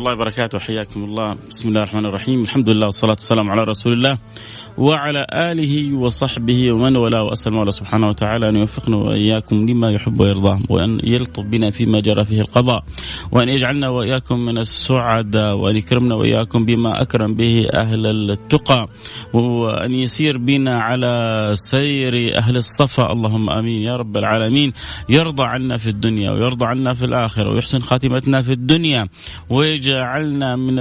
الله وبركاته. حياكم الله. بسم الله الرحمن الرحيم. الحمد لله والصلاة والسلام على رسول الله. وعلى آله وصحبه ومن والاه وأسأل الله سبحانه وتعالى أن يوفقنا وإياكم لما يحب ويرضاه وأن يلطف بنا فيما جرى فيه القضاء وأن يجعلنا وإياكم من السعداء وأن يكرمنا وإياكم بما أكرم به أهل التقى وأن يسير بنا على سير أهل الصفا. اللهم آمين يا رب العالمين. يرضى عنا في الدنيا ويرضى عنا في الآخرة ويحسن خاتمتنا في الدنيا ويجعلنا من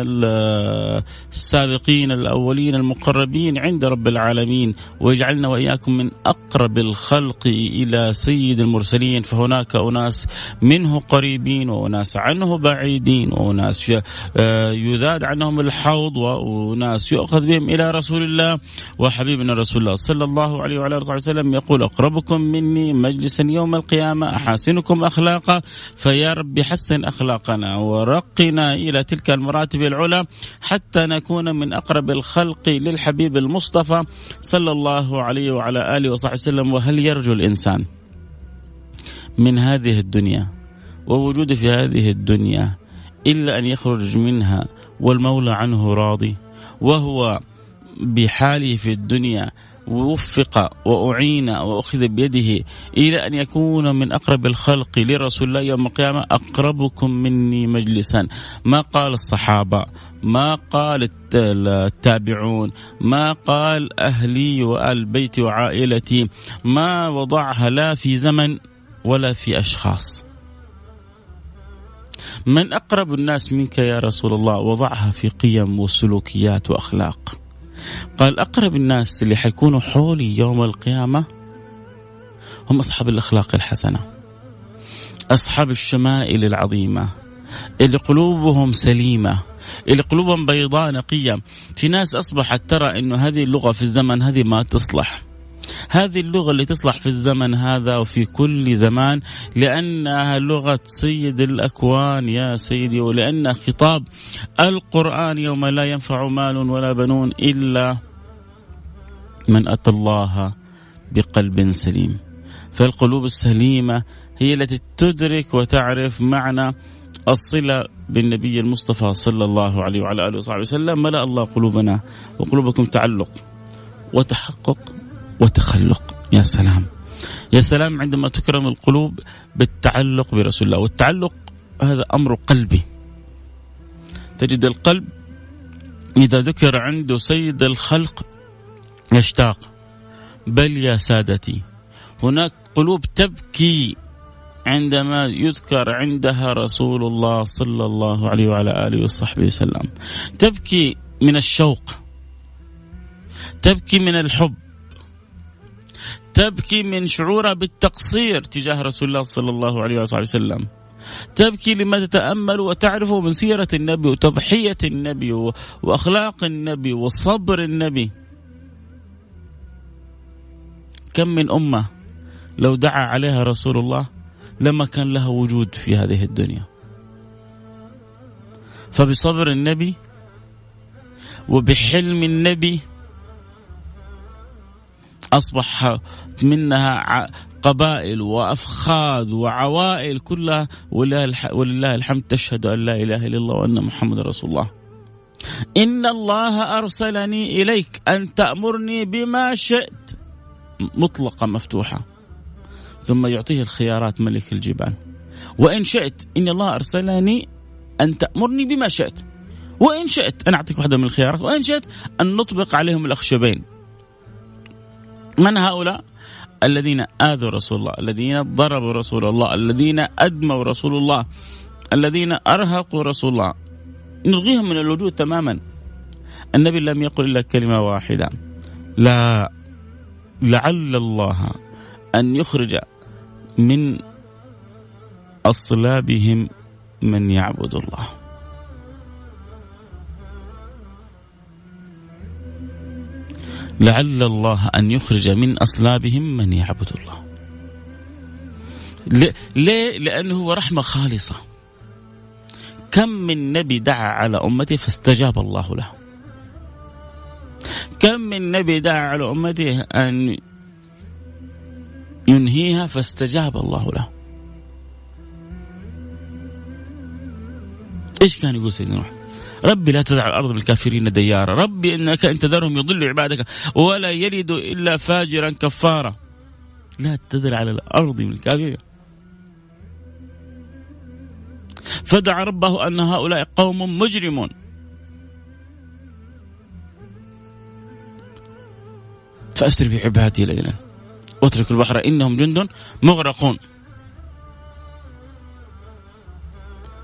السابقين الأولين المقربين عند رب العالمين ويجعلنا وإياكم من أقرب الخلق إلى سيد المرسلين فهناك أناس منه قريبين وأناس عنه بعيدين وأناس آه، يذاد عنهم الحوض وأناس يؤخذ بهم إلى رسول الله. وحبيبنا رسول الله صلى الله عليه وعلى آله وسلم يقول أقربكم مني مجلسا يوم القيامة أحاسنكم أخلاقا فيا رب حسن أخلاقنا ورقنا إلى تلك المراتب العلى حتى نكون من أقرب الخلق للحبيب المصطفى المصطفى صلى الله عليه وعلى آله وصحبه وسلم وهل يرجو الإنسان من هذه الدنيا ووجوده في هذه الدنيا إلا أن يخرج منها والمولى عنه راضي وهو بحاله في الدنيا ووفق وأعين وأخذ بيده إلى أن يكون من أقرب الخلق لرسول الله يوم القيامة أقربكم مني مجلسا. ما قال الصحابة؟ ما قال التابعون؟ ما قال أهلي وآل بيتي وعائلتي؟ ما وضعها لا في زمن ولا في أشخاص. من أقرب الناس منك يا رسول الله؟ وضعها في قيم وسلوكيات وأخلاق. قال أقرب الناس اللي حيكونوا حولي يوم القيامة هم أصحاب الأخلاق الحسنة أصحاب الشمائل العظيمة اللي قلوبهم سليمة اللي قلوبهم بيضاء نقية. في ناس أصبحت ترى أنه هذه اللغة في الزمن هذه ما تصلح. هذه اللغة اللي تصلح في الزمن هذا وفي كل زمان لأنها لغة سيد الأكوان يا سيدي ولأن خطاب القرآن يوم لا ينفع مال ولا بنون إلا من أتى الله بقلب سليم. فالقلوب السليمة هي التي تدرك وتعرف معنى الصلة بالنبي المصطفى صلى الله عليه وعلى آله وصحبه وسلم. ملأ الله قلوبنا وقلوبكم تعلق وتحقق وتخلق. يا سلام. يا سلام عندما تكرم القلوب بالتعلق برسول الله. والتعلق هذا أمر قلبي. تجد القلب إذا ذكر عنده سيد الخلق يشتاق. بل يا سادتي هناك قلوب تبكي عندما يذكر عندها رسول الله صلى الله عليه وعلى آله وصحبه وسلم. تبكي من الشوق. تبكي من الحب. تبكي من شعورها بالتقصير تجاه رسول الله صلى الله عليه وصحبه وسلم. تبكي لما تتأمل وتعرف من سيرة النبي وتضحية النبي وأخلاق النبي وصبر النبي. كم من أمة لو دعا عليها رسول الله لما كان لها وجود في هذه الدنيا. فبصبر النبي وبحلم النبي أصبح منها قبائل وأفخاذ وعوائل كلها ولله الحمد تشهد أن لا إله إلا الله وأن محمد رسول الله. إن الله أرسلني إليك أن تأمرني بما شئت. مطلقة مفتوحة. ثم يعطيه الخيارات ملك الجبال. وإن شئت إن الله أرسلني أن تأمرني بما شئت. وإن شئت أنا أعطيك واحدة من الخيارات. وإن شئت أن نطبق عليهم الأخشبين. من هؤلاء؟ الذين آذوا رسول الله الذين ضربوا رسول الله الذين أدموا رسول الله الذين أرهقوا رسول الله. نلغيهم من الوجود تماما. النبي لم يقل إلا كلمة واحدة. لا لعل الله أن يخرج من أصلابهم من يعبد الله. لعل الله أن يخرج من أصلابهم من يعبد الله ليه؟ لأنه هو رحمة خالصة كم من نبي دعا على أمته فاستجاب الله له كم من نبي دعا على أمته أن ينهيها فاستجاب الله له إيش كان يقول سيدنا نوح؟ ربي لا تدع الأرض بالكافرين ديارا، ربي إنك إن تذرهم يضلوا عبادك ولا يلدوا إلا فاجرا كفارا. لا تذر على الأرض من الكافرين. فدعا ربه أن هؤلاء قوم مجرمون. فأسر بعبادي ليلا واترك البحر إنهم جند مغرقون.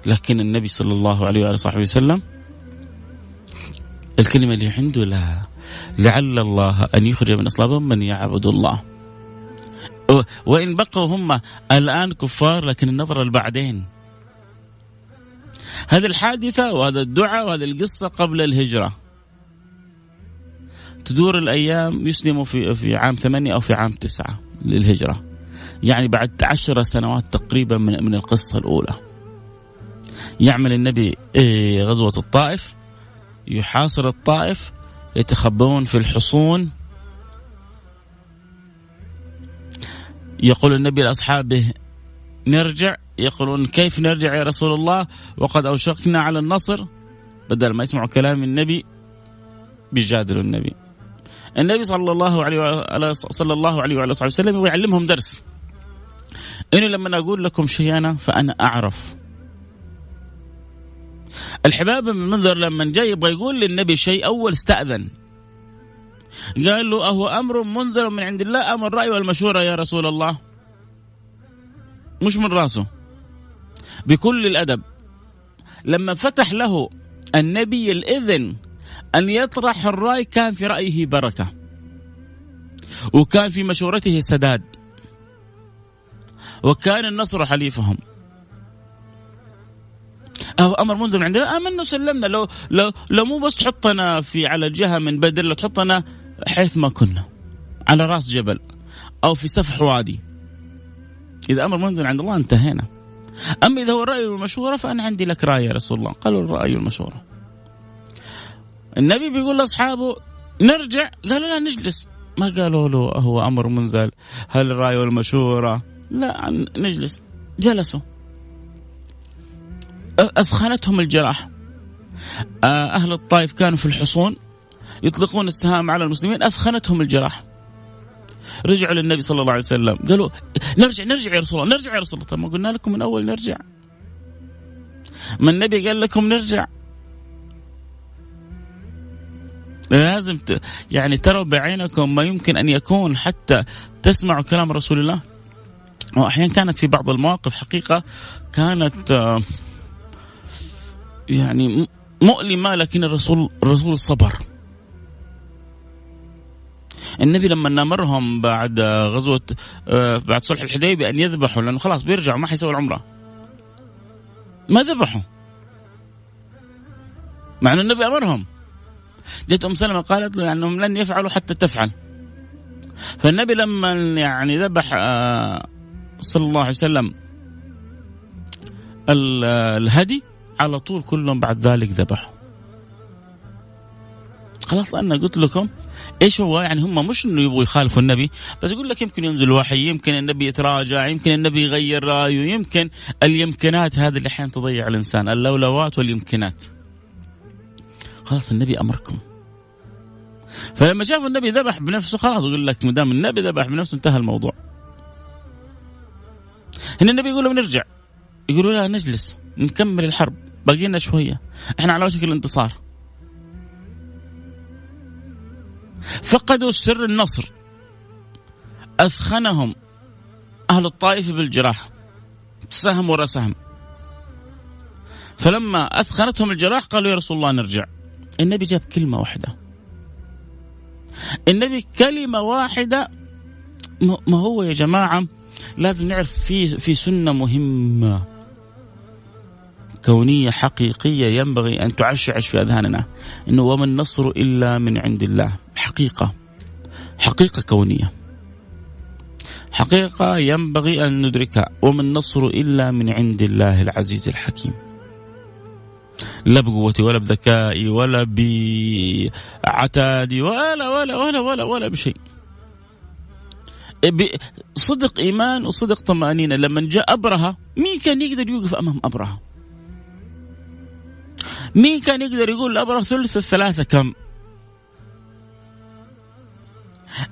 لكن النبي صلى الله عليه وآله وصحبه وسلم الكلمة اللي عنده لا. لعل الله أن يخرج من أصلابهم من يعبد الله. وإن بقوا هم الآن كفار لكن النظرة البعدين. هذه الحادثة وهذا الدعاء وهذه القصة قبل الهجرة. تدور الأيام يسلموا في في عام ثمانية أو في عام تسعة للهجرة. يعني بعد عشر سنوات تقريبا من من القصة الأولى. يعمل النبي إيه، غزوة الطائف. يحاصر الطائف يتخبون في الحصون. يقول النبي لأصحابه نرجع. يقولون كيف نرجع يا رسول الله؟ وقد أوشكنا على النصر. بدل ما يسمعوا كلام النبي بيجادلوا النبي. النبي صلى الله عليه وعلى صلى الله عليه وعلى وسلم ويعلمهم درس. إنه لما أقول لكم شيء انا فأنا أعرف. الحباب بن منذر لما جاي يبغى يقول للنبي شيء أول استأذن. قال له أهو أمر منذر من عند الله ام الراي والمشورة يا رسول الله. مش من راسه. بكل الأدب لما فتح له النبي الإذن أن يطرح الرأي كان في رأيه بركة وكان في مشورته سداد وكان النصر حليفهم. أمر منزل من عندنا. آمنا وسلمنا. لو لو لو مو بس تحطنا في على جهة من بدر لو تحطنا حيث ما كنا على راس جبل أو في سفح وادي. إذا أمر منزل عند الله انتهينا. أما إذا هو الرأي والمشوره فأنا عندي لك رأي يا رسول الله. قالوا الرأي والمشوره النبي بيقول لأصحابه نرجع. قالوا لا نجلس. ما قالوا له هو أمر منزل هل الرأي والمشوره لا نجلس. جلسوا. أثخنتهم الجراح. آه، أهل الطائف كانوا في الحصون يطلقون السهام على المسلمين أثخنتهم الجراح. رجعوا للنبي صلى الله عليه وسلم. قالوا نرجع نرجع يا رسول الله نرجع يا رسول الله. طب ما قلنا لكم من أول نرجع. ما النبي قال لكم نرجع. لازم ت... يعني تروا بعينكم ما يمكن أن يكون حتى تسمعوا كلام رسول الله. وأحيانا كانت في بعض المواقف حقيقة كانت آه يعني مؤلمة لكن الرسول الرسول صبر النبي لما نامرهم بعد غزوة آه، بعد صلح الحديبية أن يذبحوا لأنه خلاص بيرجعوا ما حيسووا العمرة. ما ذبحوا. مع أن النبي أمرهم. جت أم سلمة قالت له يعني أنهم لن يفعلوا حتى تفعل. فالنبي لما يعني ذبح آه، صلى الله عليه وسلم الهدي على طول كلهم بعد ذلك ذبحوا. خلاص أنا قلت لكم إيش هو؟ يعني هم مش إنه يبغوا يخالفوا النبي بس يقول لك يمكن ينزل وحي يمكن النبي يتراجع يمكن النبي يغير رأيه يمكن اليمكنات هذه اللي أحيانا تضيع الإنسان اللولوات واليمكنات. خلاص النبي أمركم. فلما شافوا النبي ذبح بنفسه خلاص يقول لك ما دام النبي ذبح بنفسه انتهى الموضوع. هنا النبي يقول لهم نرجع. يقولوا لا نجلس نكمل الحرب. باقي لنا شوية. إحنا على وشك الانتصار. فقدوا سر النصر. أثخنهم أهل الطائف بالجراح. سهم ورا سهم. فلما أثخنتهم الجراح قالوا يا رسول الله نرجع. النبي جاب كلمة واحدة. النبي كلمة واحدة. ما هو يا جماعة؟ لازم نعرف في في سنة مهمة. كونية حقيقية ينبغي أن تعشعش في أذهاننا. إنه وما النصر إلا من عند الله. حقيقة. حقيقة كونية. حقيقة ينبغي أن ندركها. وما النصر إلا من عند الله العزيز الحكيم. لا بقوتي ولا بذكائي ولا بعتادي ولا ولا ولا ولا ولا بشيء. صدق إيمان وصدق طمأنينة. لما جاء أبرهة مين كان يقدر يوقف أمام أبرهة؟ مين كان يقدر يقول لابرهه ثلث الثلاثه كم؟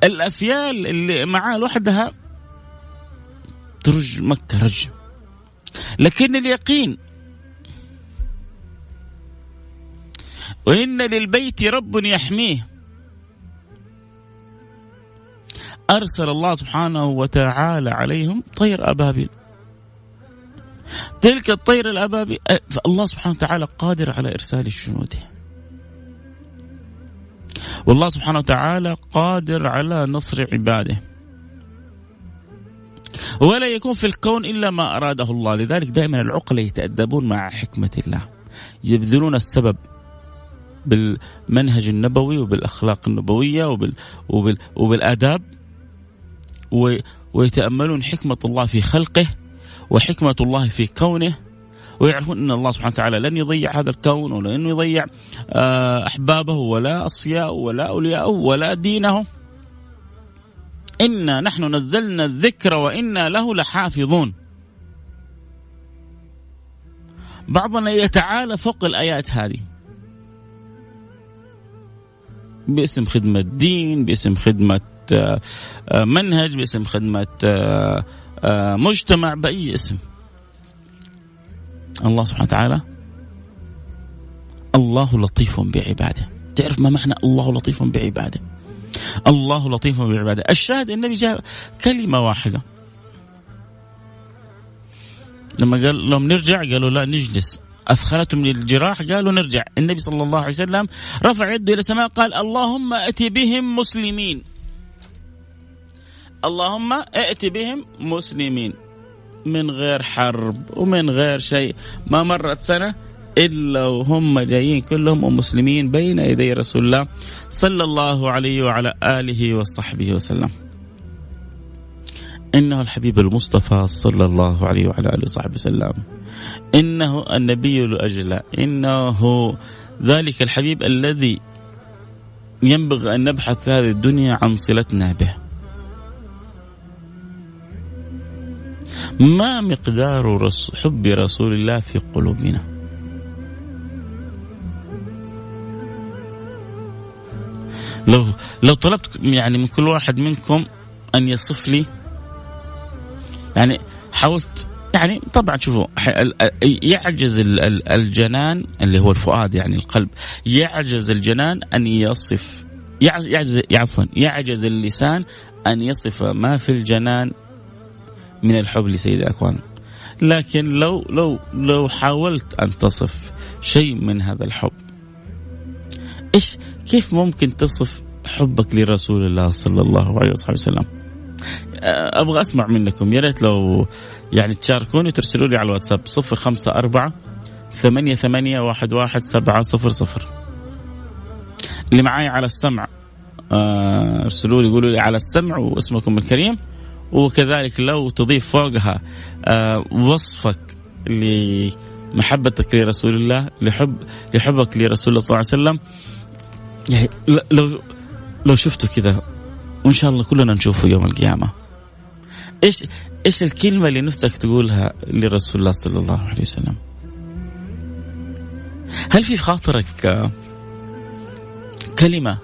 الأفيال اللي معاه لوحدها ترج مكة رج لكن اليقين وإن للبيت رب يحميه. أرسل الله سبحانه وتعالى عليهم طير أبابيل. تلك الطير الأبابيل الله سبحانه وتعالى قادر على إرسال جنوده والله سبحانه وتعالى قادر على نصر عباده. ولا يكون في الكون إلا ما أراده الله. لذلك دائما العقل يتأدبون مع حكمة الله. يبذلون السبب بالمنهج النبوي وبالأخلاق النبوية وبال وبال وبالآداب. ويتأملون حكمة الله في خلقه. وحكمة الله في كونه ويعرفون إن الله سبحانه وتعالى لن يضيع هذا الكون ولن يضيع آه، أحبابه ولا أصفياءه ولا أولياءه ولا دينه. إنا نحن نزلنا الذكر وإنا له لحافظون. بعضنا يتعالى فوق الآيات هذه. باسم خدمة دين باسم خدمة آه، آه، منهج باسم خدمة آه، مجتمع بأي اسم. الله سبحانه وتعالى الله لطيف بعباده. تعرف ما معنى الله لطيف بعباده؟ الله لطيف بعباده. الشاهد النبي جاء كلمة واحدة. لما قال لهم نرجع قالوا لا نجلس. أثخنتهم للجراح؟ قالوا نرجع. النبي صلى الله عليه وسلم رفع يده إلى السماء قال اللهم أتي بهم مسلمين. اللهم ائت بهم مسلمين من غير حرب ومن غير شيء. ما مرت سنة إلا وهم جايين كلهم مسلمين بين يدي رسول الله صلى الله عليه وعلى آله وصحبه وسلم. إنه الحبيب المصطفى صلى الله عليه وعلى آله وصحبه وسلم. إنه النبي الأجلى. إنه ذلك الحبيب الذي ينبغي أن نبحث في هذه الدنيا عن صلتنا به. ما مقدار حب رسول الله في قلوبنا؟ لو لو طلبت يعني من كل واحد منكم أن يصف لي يعني حاولت يعني طبعا شوفوا يعجز الجنان اللي هو الفؤاد يعني القلب يعجز الجنان أن يصف يعجز عفوا يعجز اللسان أن يصف ما في الجنان من الحب لسيد الاكوان لكن لو لو لو حاولت أن تصف شيء من هذا الحب إيش كيف ممكن تصف حبك لرسول الله صلى الله عليه وسلم؟ أبغى أسمع منكم. يا ريت لو يعني تشاركوني وترسلوا لي على الواتساب 054 ثمانية ثمانية واحد واحد سبعة صفر صفر. اللي معاي على السمع ارسلوا لي قولوا لي على السمع واسمكم الكريم. وكذلك لو تضيف فوقها آه، وصفك لمحبتك لرسول الله لحب لحبك لرسول الله صلى الله عليه وسلم. يعني لو لو شفته كذا وإن شاء الله كلنا نشوفه يوم القيامة. إيش إيش الكلمة اللي نفسك تقولها لرسول الله صلى الله عليه وسلم؟ هل في خاطرك آه، كلمة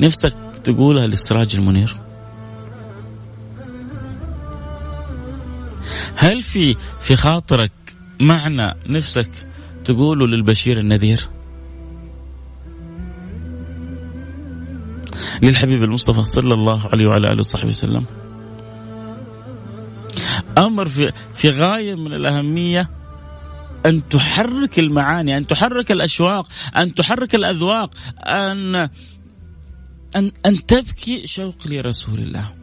نفسك تقولها للسراج المنير؟ هل في في خاطرك معنى نفسك تقوله للبشير النذير؟ للحبيب المصطفى صلى الله عليه وعلى آله وصحبه وسلم. أمر في في غاية من الأهمية أن تحرك المعاني أن تحرك الأشواق أن تحرك الأذواق أن أن أن تبكي شوق لرسول الله.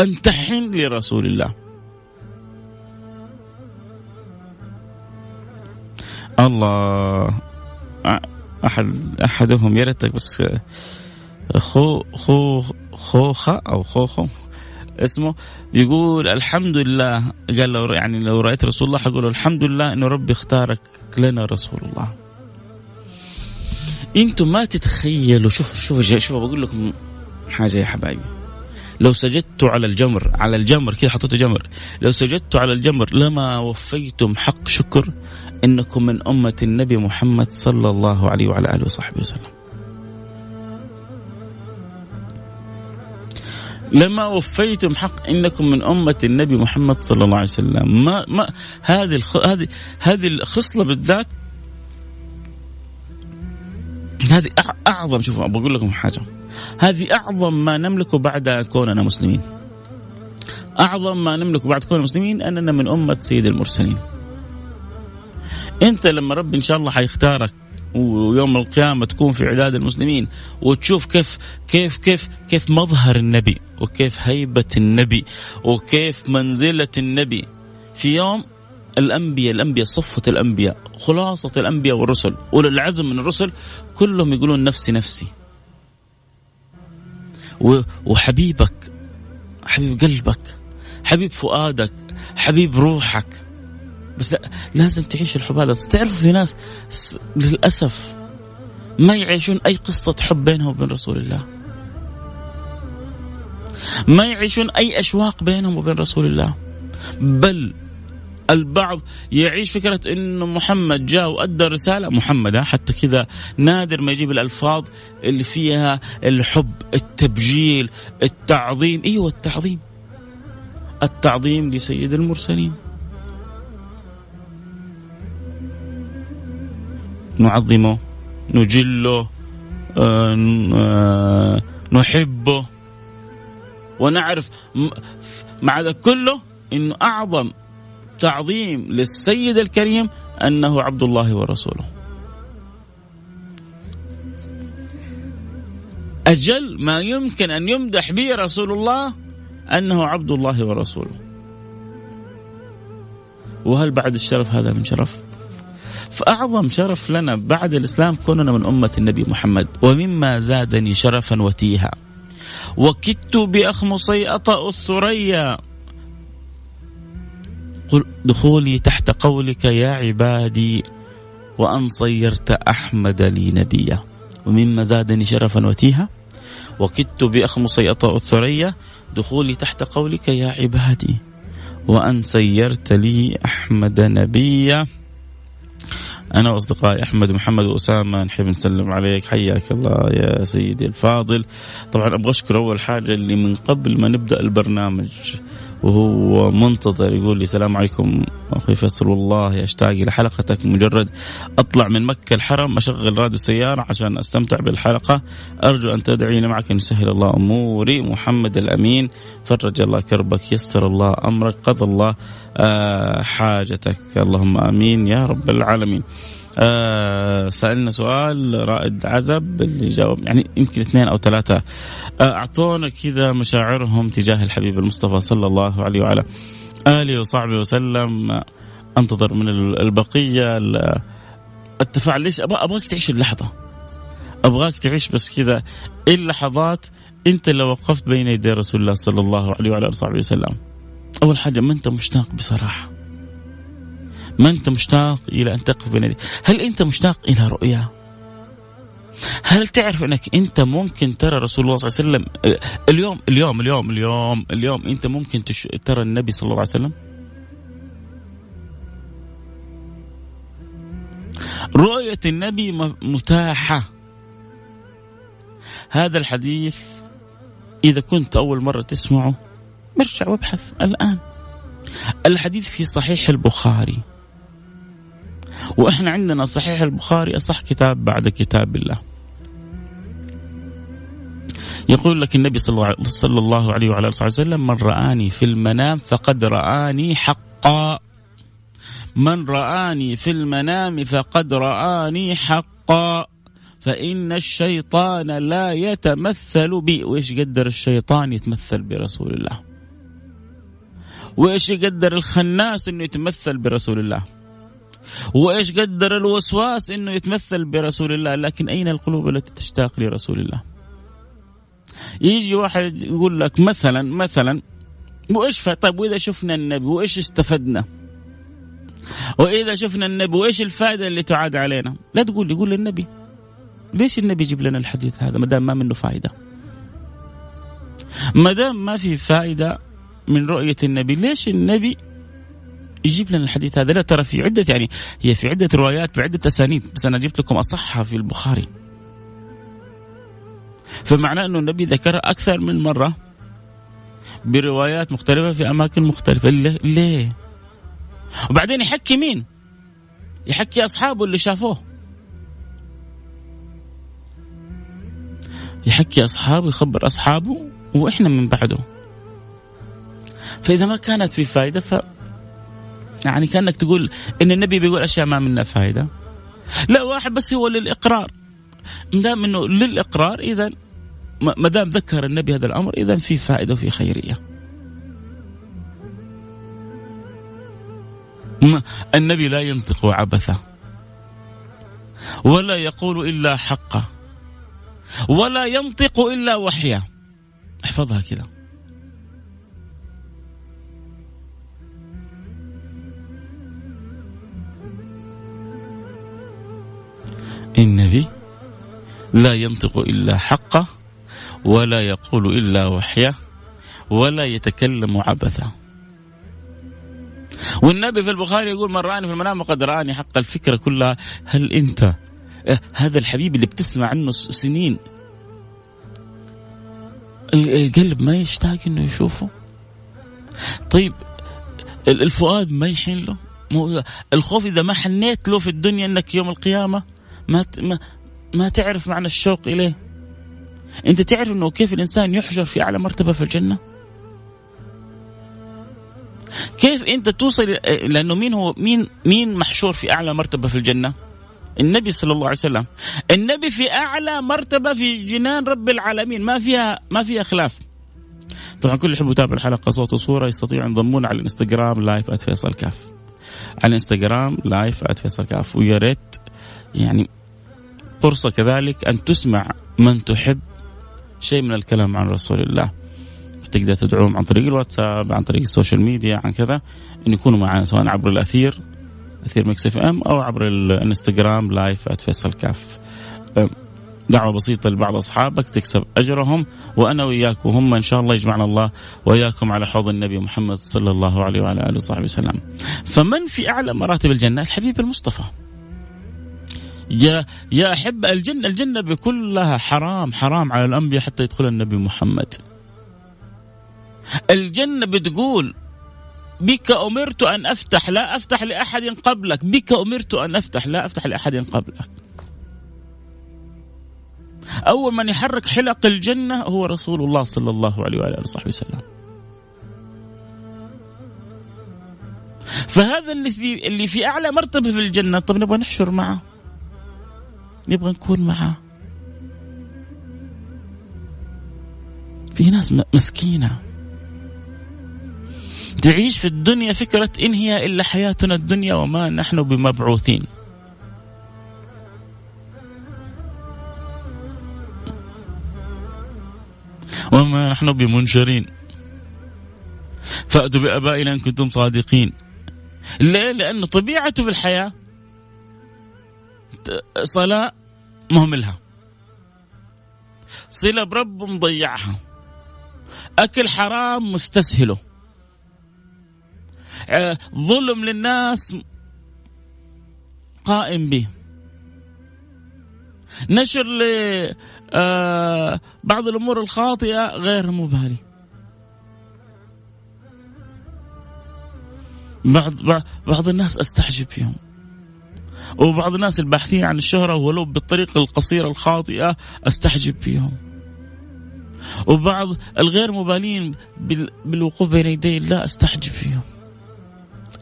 أن تحن لرسول الله. الله. أحد أحدهم يا ريتك بس خو خو خوخة أو خوخو اسمه يقول الحمد لله. قال لو يعني لو رأيت رسول الله حقول الحمد لله إنه ربي اختارك لنا رسول الله. إنتم ما تتخيلوا شوف شوف شوف بقول لكم حاجة يا حبايبي. لو سجدت على الجمر على الجمر كذا حطيته جمر. لو سجدت على الجمر لما وفيتم حق شكر إنكم من أمة النبي محمد صلى الله عليه وعلى آله وصحبه وسلم. لما وفيتم حق إنكم من أمة النبي محمد صلى الله عليه وسلم. ما ما هذه الخ... هذه هذه الخصلة بالذات هذه أعظم. شوفوا بقول لكم حاجة. هذه أعظم ما نملكه بعد كوننا مسلمين. أعظم ما نملكه بعد كوننا مسلمين أننا من أمة سيد المرسلين. أنت لما رب إن شاء الله حيختارك ويوم القيامة تكون في عداد المسلمين وتشوف كيف كيف كيف كيف مظهر النبي وكيف هيبة النبي وكيف منزلة النبي. في يوم الأنبياء الأنبياء صفة الأنبياء خلاصة الأنبياء والرسل أولي العزم من الرسل كلهم يقولون نفسي نفسي. وحبيبك حبيب قلبك حبيب فؤادك حبيب روحك. بس لا لازم تعيش الحب هذا. تعرفوا في ناس للأسف ما يعيشون أي قصة حب بينهم وبين رسول الله. ما يعيشون أي أشواق بينهم وبين رسول الله. بل البعض يعيش فكرة أنه محمد جاء وأدى رسالة محمد حتى كذا نادر ما يجيب الألفاظ اللي فيها الحب التبجيل التعظيم. أيوة التعظيم؟ التعظيم لسيد المرسلين. نعظمه نجله آه، آه، نحبه. ونعرف مع ذا كله إنه أعظم تعظيم للسيد الكريم أنه عبد الله ورسوله. أجل ما يمكن أن يمدح به رسول الله أنه عبد الله ورسوله. وهل بعد الشرف هذا من شرف؟ فأعظم شرف لنا بعد الإسلام كوننا من أمة النبي محمد ومما زادني شرفا وتيها وكدت بأخمصي أطأ الثريا دخولي تحت قولك يا عبادي وأن صيرت أحمد لي نبيا. ومما زادني شرفا وتيها. وكدت بأخمصي أطأ الثريا. دخولي تحت قولك يا عبادي وأن سيرت لي أحمد نبيا. أنا وأصدقائي أحمد ومحمد وأسامة نحب نسلم عليك. حياك الله يا سيدي الفاضل. طبعا أبغى أشكر أول حاجة اللي من قبل ما نبدأ البرنامج. وهو منتظر يقول لي السلام عليكم أخوي فيصل والله أشتاق إلى حلقتك مجرد أطلع من مكة الحرم أشغل راديو السيارة عشان أستمتع بالحلقة. أرجو أن تدعيني معك إن يسهل الله أموري. محمد الأمين فرج الله كربك يسر الله أمرك قضى الله آه، حاجتك. اللهم آمين يا رب العالمين. آه سألنا سؤال رائد عزب اللي جاوب يعني يمكن اثنين أو ثلاثة. آه أعطونا كذا مشاعرهم تجاه الحبيب المصطفى صلى الله عليه وعلى آله وصحبه وسلم. أنتظر من البقية التفاعل. ليش أبغاك تعيش اللحظة. أبغاك تعيش بس كذا. إيه اللحظات أنت لو وقفت بين يدي رسول الله صلى الله عليه وعلى آله وصحبه وسلم؟ أول حاجة ما أنت مشتاق بصراحة. ما أنت مشتاق إلى أن تقف بين هل أنت مشتاق إلى رؤيا؟ هل تعرف أنك أنت ممكن ترى رسول الله صلى الله عليه وسلم؟ اليوم اليوم اليوم اليوم اليوم أنت ممكن تش... ترى النبي صلى الله عليه وسلم؟ رؤية النبي متاحة. هذا الحديث إذا كنت أول مرة تسمعه ارجع وابحث الآن. الحديث في صحيح البخاري. وإحنا عندنا صحيح البخاري أصح كتاب بعد كتاب الله. يقول لك النبي صلى الله عليه وعلى آله وسلم من رآني في المنام فقد رآني حقا. من رآني في المنام فقد رآني حقا. فإن الشيطان لا يتمثل بي وإيش قدر الشيطان يتمثل برسول الله وإيش يقدر الخناس أنه يتمثل برسول الله وإيش قدر الوسواس إنه يتمثل برسول الله؟ لكن أين القلوب التي تشتاق لرسول الله؟ يجي واحد يقول لك مثلا مثلا وإيش طيب وإذا شفنا النبي وإيش استفدنا؟ وإذا شفنا النبي وإيش الفائدة اللي تعاد علينا؟ لا تقول لي قول للنبي ليش النبي يجيب لنا الحديث هذا ما دام ما منه فائدة؟ ما دام ما في فائدة من رؤية النبي ليش النبي يجيب لنا الحديث هذا. لا ترى في عدة يعني هي في عدة روايات بعدة أسانيد. بس أنا جبت لكم أصحها في البخاري. فمعناه أنه النبي ذكرها أكثر من مرة بروايات مختلفة في أماكن مختلفة. ليه؟ وبعدين يحكي مين؟ يحكي أصحابه اللي شافوه. يحكي أصحابه يخبر أصحابه وإحنا من بعده. فإذا ما كانت في فائدة ف يعني كأنك تقول إن النبي بيقول أشياء ما منها فائده لا واحد بس هو للإقرار. دام إنه للإقرار اذا ما دام ذكر النبي هذا الأمر اذا في فائدة وفي خيرية. النبي لا ينطق عبثا ولا يقول إلا حقا ولا ينطق إلا وحيا احفظها كذا النبي لا ينطق إلا حقه ولا يقول إلا وحيه ولا يتكلم عبثا. والنبي في البخاري يقول من رآني في المنام وقد رآني حق الفكرة كلها. هل أنت إيه، هذا الحبيب اللي بتسمع عنه سنين. القلب ما يشتاق إنه يشوفه. طيب الفؤاد ما يحن له؟ الخوف إذا ما حنيت له في الدنيا إنك يوم القيامة ما ما ما تعرف معنى الشوق إليه؟ أنت تعرف إنه كيف الإنسان يحشر في أعلى مرتبة في الجنة؟ كيف أنت توصل لأنه مين هو مين مين محشور في أعلى مرتبة في الجنة؟ النبي صلى الله عليه وسلم. النبي في أعلى مرتبة في جنان رب العالمين. ما فيها ما فيها خلاف. طبعا كل اللي يحب يتابع الحلقة صوت وصورة يستطيع ينضمون على الإنستغرام live @فيصل كاف. على الإنستغرام live @فيصل كاف. ويا ريت يعني فرصة كذلك أن تسمع من تحب شيء من الكلام عن رسول الله. تقدر تدعوهم عن طريق الواتساب عن طريق ال social media عن كذا أن يكونوا معنا سواء عبر الأثير أثير Mix FM أو عبر الإنستغرام live @فيصل كاف. دعوة بسيطة لبعض أصحابك تكسب أجرهم وأنا وإياك وهم إن شاء الله يجمعنا الله وإياكم على حوض النبي محمد صلى الله عليه وعلى آله وصحبه وسلم. فمن في أعلى مراتب الجنة؟ الحبيب المصطفى. يا يا أحب الجنة الجنة بكلها حرام حرام على الأنبياء حتى يدخل النبي محمد. الجنة بتقول بك أمرت أن أفتح لا أفتح لأحد قبلك. بك أمرت أن أفتح لا أفتح لأحد قبلك. أول من يحرك حلق الجنة هو رسول الله صلى الله عليه وآله وصحبه وسلم. فهذا اللي في اللي في أعلى مرتبة في الجنة. طب نبغى نحشر معه. نبغى نكون معاه. في ناس مسكينة. تعيش في الدنيا فكرة إن هي إلا حياتنا الدنيا وما نحن بمبعوثين. وما نحن بمنشرين. فأتوا بآبائنا إن كنتم صادقين. ليه؟ لأنه طبيعته في الحياة صلاة مهملها. صلة برب مضيعها. أكل حرام مستسهله. آه، ظلم للناس قائم به. نشر لبعض آه، الأمور الخاطئة غير مبالي. بعض بعض الناس أستعجب فيهم وبعض الناس الباحثين عن الشهرة ولو بالطريقة القصيرة الخاطئة أستحجب فيهم. وبعض الغير مبالين بالوقوف بين يدي الله أستحجب فيهم.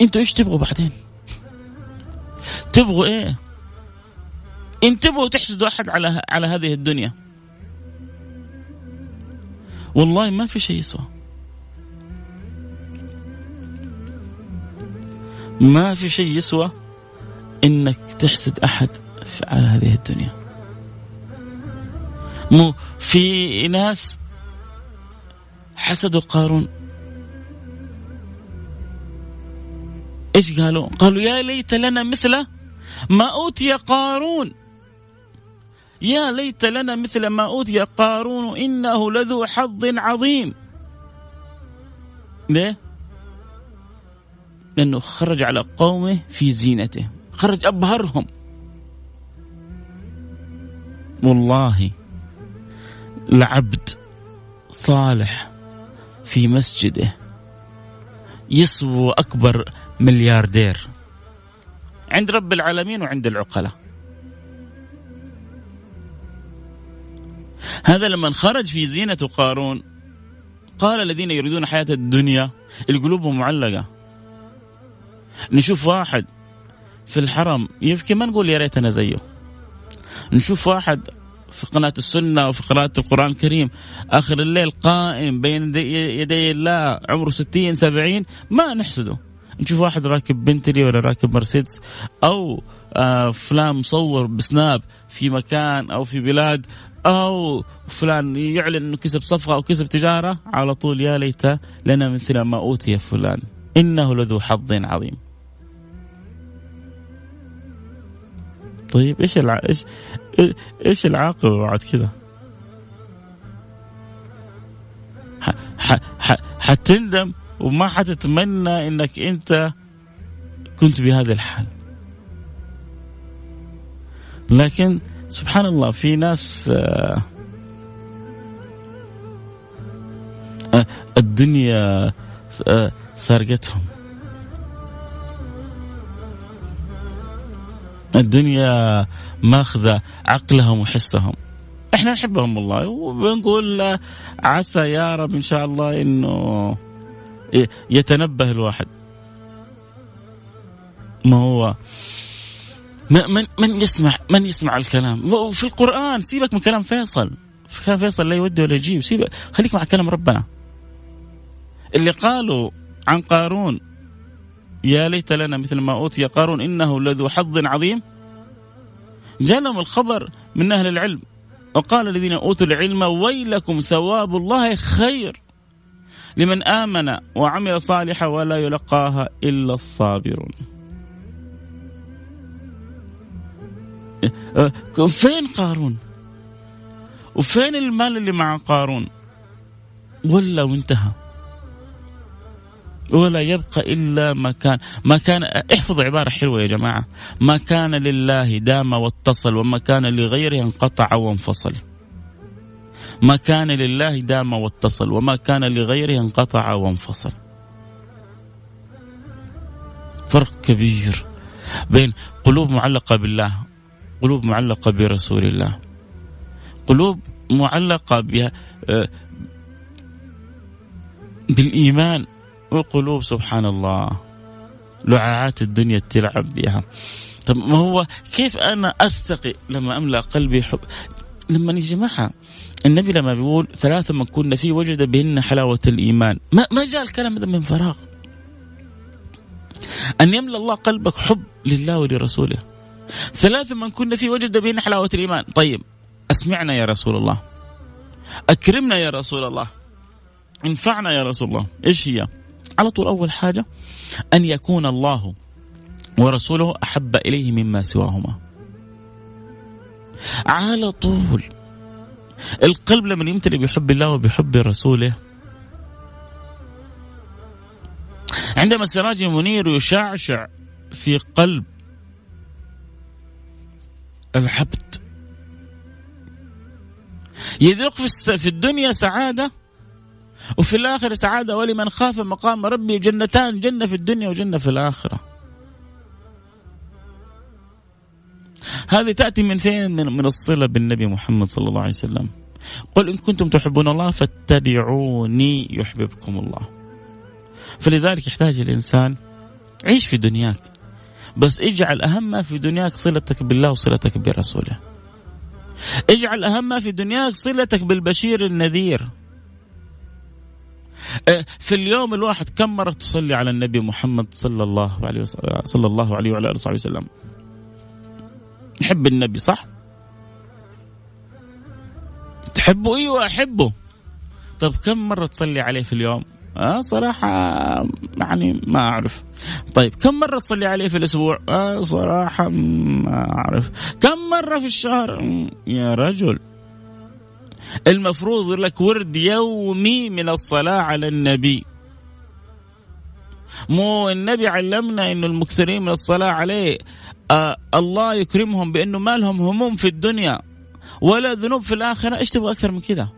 أنتوا إيش تبغوا بعدين؟ تبغوا إيه؟ انتبهوا تحسدوا أحد على على هذه الدنيا. والله ما في شيء يسوى. ما في شيء يسوى إنك تحسد أحد على هذه الدنيا مو في ناس حسدوا قارون إيش قالوا؟ قالوا يا ليت لنا مثل ما أوتي قارون يا ليت لنا مثل ما أوتي قارون إنه لذو حظ عظيم. ليه؟ لأنه خرج على قومه في زينته، خرج أبهرهم. والله لعبد صالح في مسجده يسوى أكبر ملياردير عند رب العالمين وعند العقلاء. هذا لما خرج في زينة قارون. قال الذين يريدون حياة الدنيا القلوب معلقة. نشوف واحد في الحرم. يبكي ما نقول يا ريتنا زيه. نشوف واحد في قناة السنة وفي قراءة القرآن الكريم آخر الليل قائم بين يدي الله عمره ستين سبعين ما نحسده. نشوف واحد راكب بنتلي ولا راكب مرسيدس أو آه فلان مصور بسناب في مكان أو في بلاد أو فلان يعلن أنه كسب صفقة أو كسب تجارة على طول يا ليت لنا مثل ما أوتي فلان. إنه لذو حظ عظيم. طيب إيش الع... إيش إيش العاقبة بعد كذا؟ ح... ح... حتندم وما حتتمنى إنك أنت كنت بهذا الحال. لكن سبحان الله في ناس آه، آه، الدنيا آه، سرقتهم الدنيا ماخذة عقلهم وحسهم. إحنا نحبهم والله وبنقول عسى يا رب إن شاء الله إنه يتنبه الواحد. ما هو؟ من من يسمع من يسمع الكلام؟ في القرآن سيبك من كلام فيصل. في كلام فيصل لا يودي ولا يجيب. سيبك خليك مع كلام ربنا. اللي قالوا عن قارون يا ليت لنا مثل ما أوتي قارون إنه لذو حظ عظيم. جاء الخبر من أهل العلم وقال الذين أوتوا العلم ويلكم ثواب الله خير لمن آمن وعمل صالحا ولا يلقاها إلا الصابرون. فين قارون؟ وفين المال اللي مع قارون؟ ولا وانتهى. ولا يبقى إلا ما كان ما كان احفظوا عبارة حلوة يا جماعة. ما كان لله دام واتصل وما كان لغيره انقطع وانفصل. ما كان لله دام واتصل وما كان لغيره انقطع وانفصل. فرق كبير بين قلوب معلقة بالله قلوب معلقة برسول الله. قلوب معلقة بها وقلوب سبحان الله. لعاعات الدنيا تلعب بها. طب ما هو كيف أنا ارتقي لما أملأ قلبي حب؟ لما يا جماعة النبي لما بيقول ثلاثة من كنا فيه وجد بهن حلاوة الإيمان. ما, ما جاء الكلام هذا من فراغ. أن يملأ الله قلبك حب لله ولرسوله. ثلاثة من كنا فيه وجد بهن حلاوة الإيمان. طيب أسمعنا يا رسول الله. أكرمنا يا رسول الله. انفعنا يا رسول الله. إيش هي؟ على طول أول حاجة أن يكون الله ورسوله أحب إليه مما سواهما. على طول. القلب لما يمتلئ بحب الله وبحب رسوله. عندما السراج المنير يشعشع في قلب العبد يذوق في الدنيا سعادة وفي الآخرة سعادة ولمن خاف مقام ربي جنتان جنة في الدنيا وجنة في الآخرة. هذه تأتي من فين؟ من, الصلة بالنبي محمد صلى الله عليه وسلم. قل إن كنتم تحبون الله فاتبعوني يحببكم الله. فلذلك يحتاج الإنسان عيش في دنياك. بس اجعل أهم ما في دنياك صلتك بالله وصلتك برسوله اجعل أهم ما في دنياك صلتك بالبشير النذير. في اليوم الواحد كم مرة تصلي على النبي محمد صلى الله عليه وسلم صلى الله عليه وعلى آله وصحبه وسلم؟ نحب النبي صح؟ تحبه؟ إيوه أحبه. طب كم مرة تصلي عليه في اليوم؟ آه صراحة يعني ما أعرف. طيب كم مرة تصلي عليه في الأسبوع؟ آه صراحة ما أعرف. كم مرة في الشهر؟ يا رجل. المفروض لك ورد يومي من الصلاة على النبي مو النبي علمنا إنه المكثرين من الصلاة عليه آه الله يكرمهم بأنه ما لهم هموم في الدنيا ولا ذنوب في الآخرة إيش تبغى أكثر من كذا؟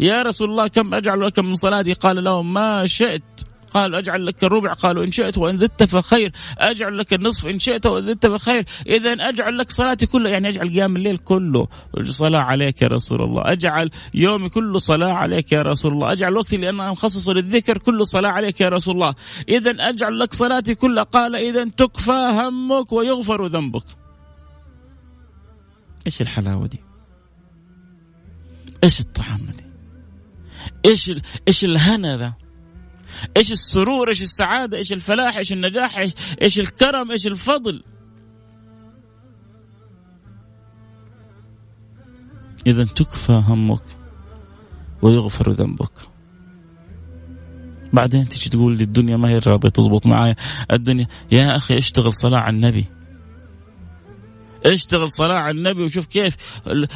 يا رسول الله كم أجعل لك من صلاتي؟ قال لهم ما شئت قال أجعل لك الربع. قالوا إن شئت وإن زدت فخير. أجعل لك النصف إن شئت وإن زدت فخير. إذا أجعل لك صلاتي كلها يعني أجعل قيام الليل كله. صلاة عليك يا رسول الله. أجعل يومي كله صلاة عليك يا رسول الله. أجعل وقتي لأن أنا مخصصه للذكر كله صلاة عليك يا رسول الله. إذا أجعل لك صلاتي كلها. قال إذا تكفى همك ويغفر ذنبك. إيش الحلاوة دي؟ إيش الطعام دي؟ إيش إيش الهنا ذا؟ إيش السرور إيش السعادة إيش الفلاح إيش النجاح إيش, الكرم إيش الفضل. إذا تكفى همك ويغفر ذنبك. بعدين تيجي تقول لي الدنيا ما هي راضيه تزبط معايا. الدنيا يا أخي اشتغل صلاة على النبي. اشتغل صلاة على النبي وشوف كيف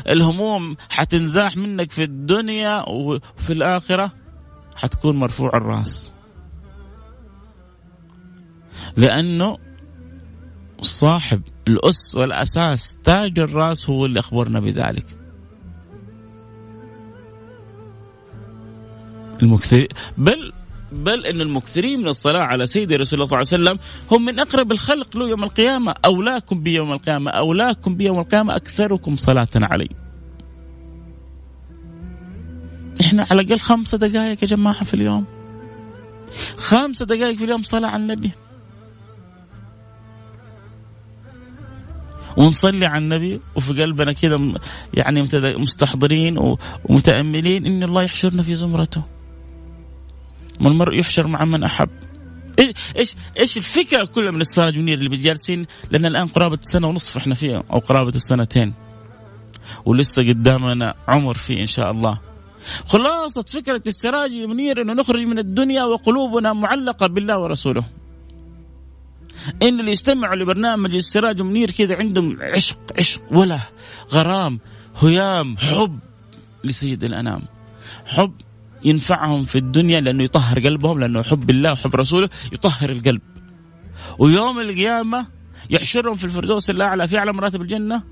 الهموم حتنزاح منك في الدنيا وفي الآخرة. حتكون مرفوع الراس. لأنه صاحب الأس والأساس تاج الراس هو اللي أخبرنا بذلك. المكثر بل بل إن المكثرين من الصلاة على سيدي رسول الله صلى الله عليه وسلم هم من أقرب الخلق له يوم القيامة. أولاكم بيوم القيامة. أولاكم بيوم القيامة. أكثركم صلاة علي. إحنا على الأقل خمسة دقائق يا جماعة في اليوم. خمسة دقائق في اليوم صلاة على النبي. ونصلي على النبي وفي قلبنا كذا يعني مستحضرين ومتأملين إن الله يحشرنا في زمرته. ما المرء يحشر مع من أحب إيش إيش الفكرة كلها من السراج منير اللي جالسين لأن الآن قرابة سنه ونصف إحنا فيها أو قرابة السنتين ولسه قدامنا عمر فيه إن شاء الله خلاصة فكرة السراج المنير إنه نخرج من الدنيا وقلوبنا معلقة بالله ورسوله. إن اللي يستمعوا لبرنامج السراج المنير كذا عندهم عشق عشق ولا غرام هيام حب لسيد الأنام. حب ينفعهم في الدنيا لأنه يطهر قلبهم لأنه حب الله وحب رسوله يطهر القلب ويوم القيامة يحشرهم في الفردوس الأعلى في أعلى مراتب الجنة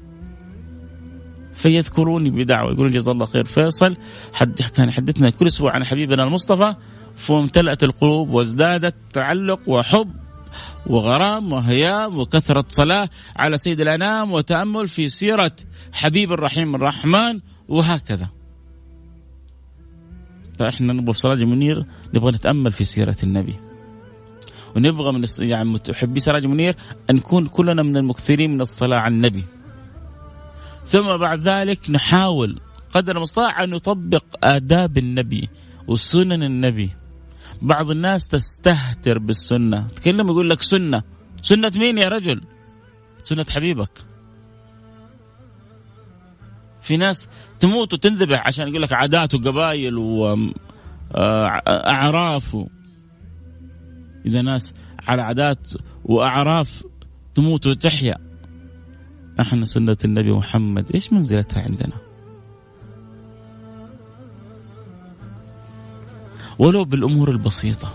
فيذكروني بدعوة. يقولون جزا الله خير فيصل. حد كان يحدثنا كل أسبوع عن حبيبنا المصطفى. فامتلأت القلوب وازدادت تعلق وحب وغرام وهيام وكثرة صلاة على سيد الأنام وتأمل في سيرة حبيب الرحيم الرحمن وهكذا. فإحنا نبغى في سراج منير نبغى نتأمل في سيرة النبي. ونبغى من يعني محبي سراج منير أن نكون كلنا من المكثرين من الصلاة على النبي. ثم بعد ذلك نحاول قدر المستطاع أن نطبق آداب النبي وسنن النبي. بعض الناس تستهتر بالسنة. تكلم يقول لك سنة. سنة مين يا رجل؟ سنة حبيبك. في ناس تموت وتنذبح عشان يقول لك عادات وقبائل وأعراف آه، إذا ناس على عادات وأعراف تموت وتحيا. إحنا سنة النبي محمد. إيش منزلتها عندنا؟ ولو بالأمور البسيطة.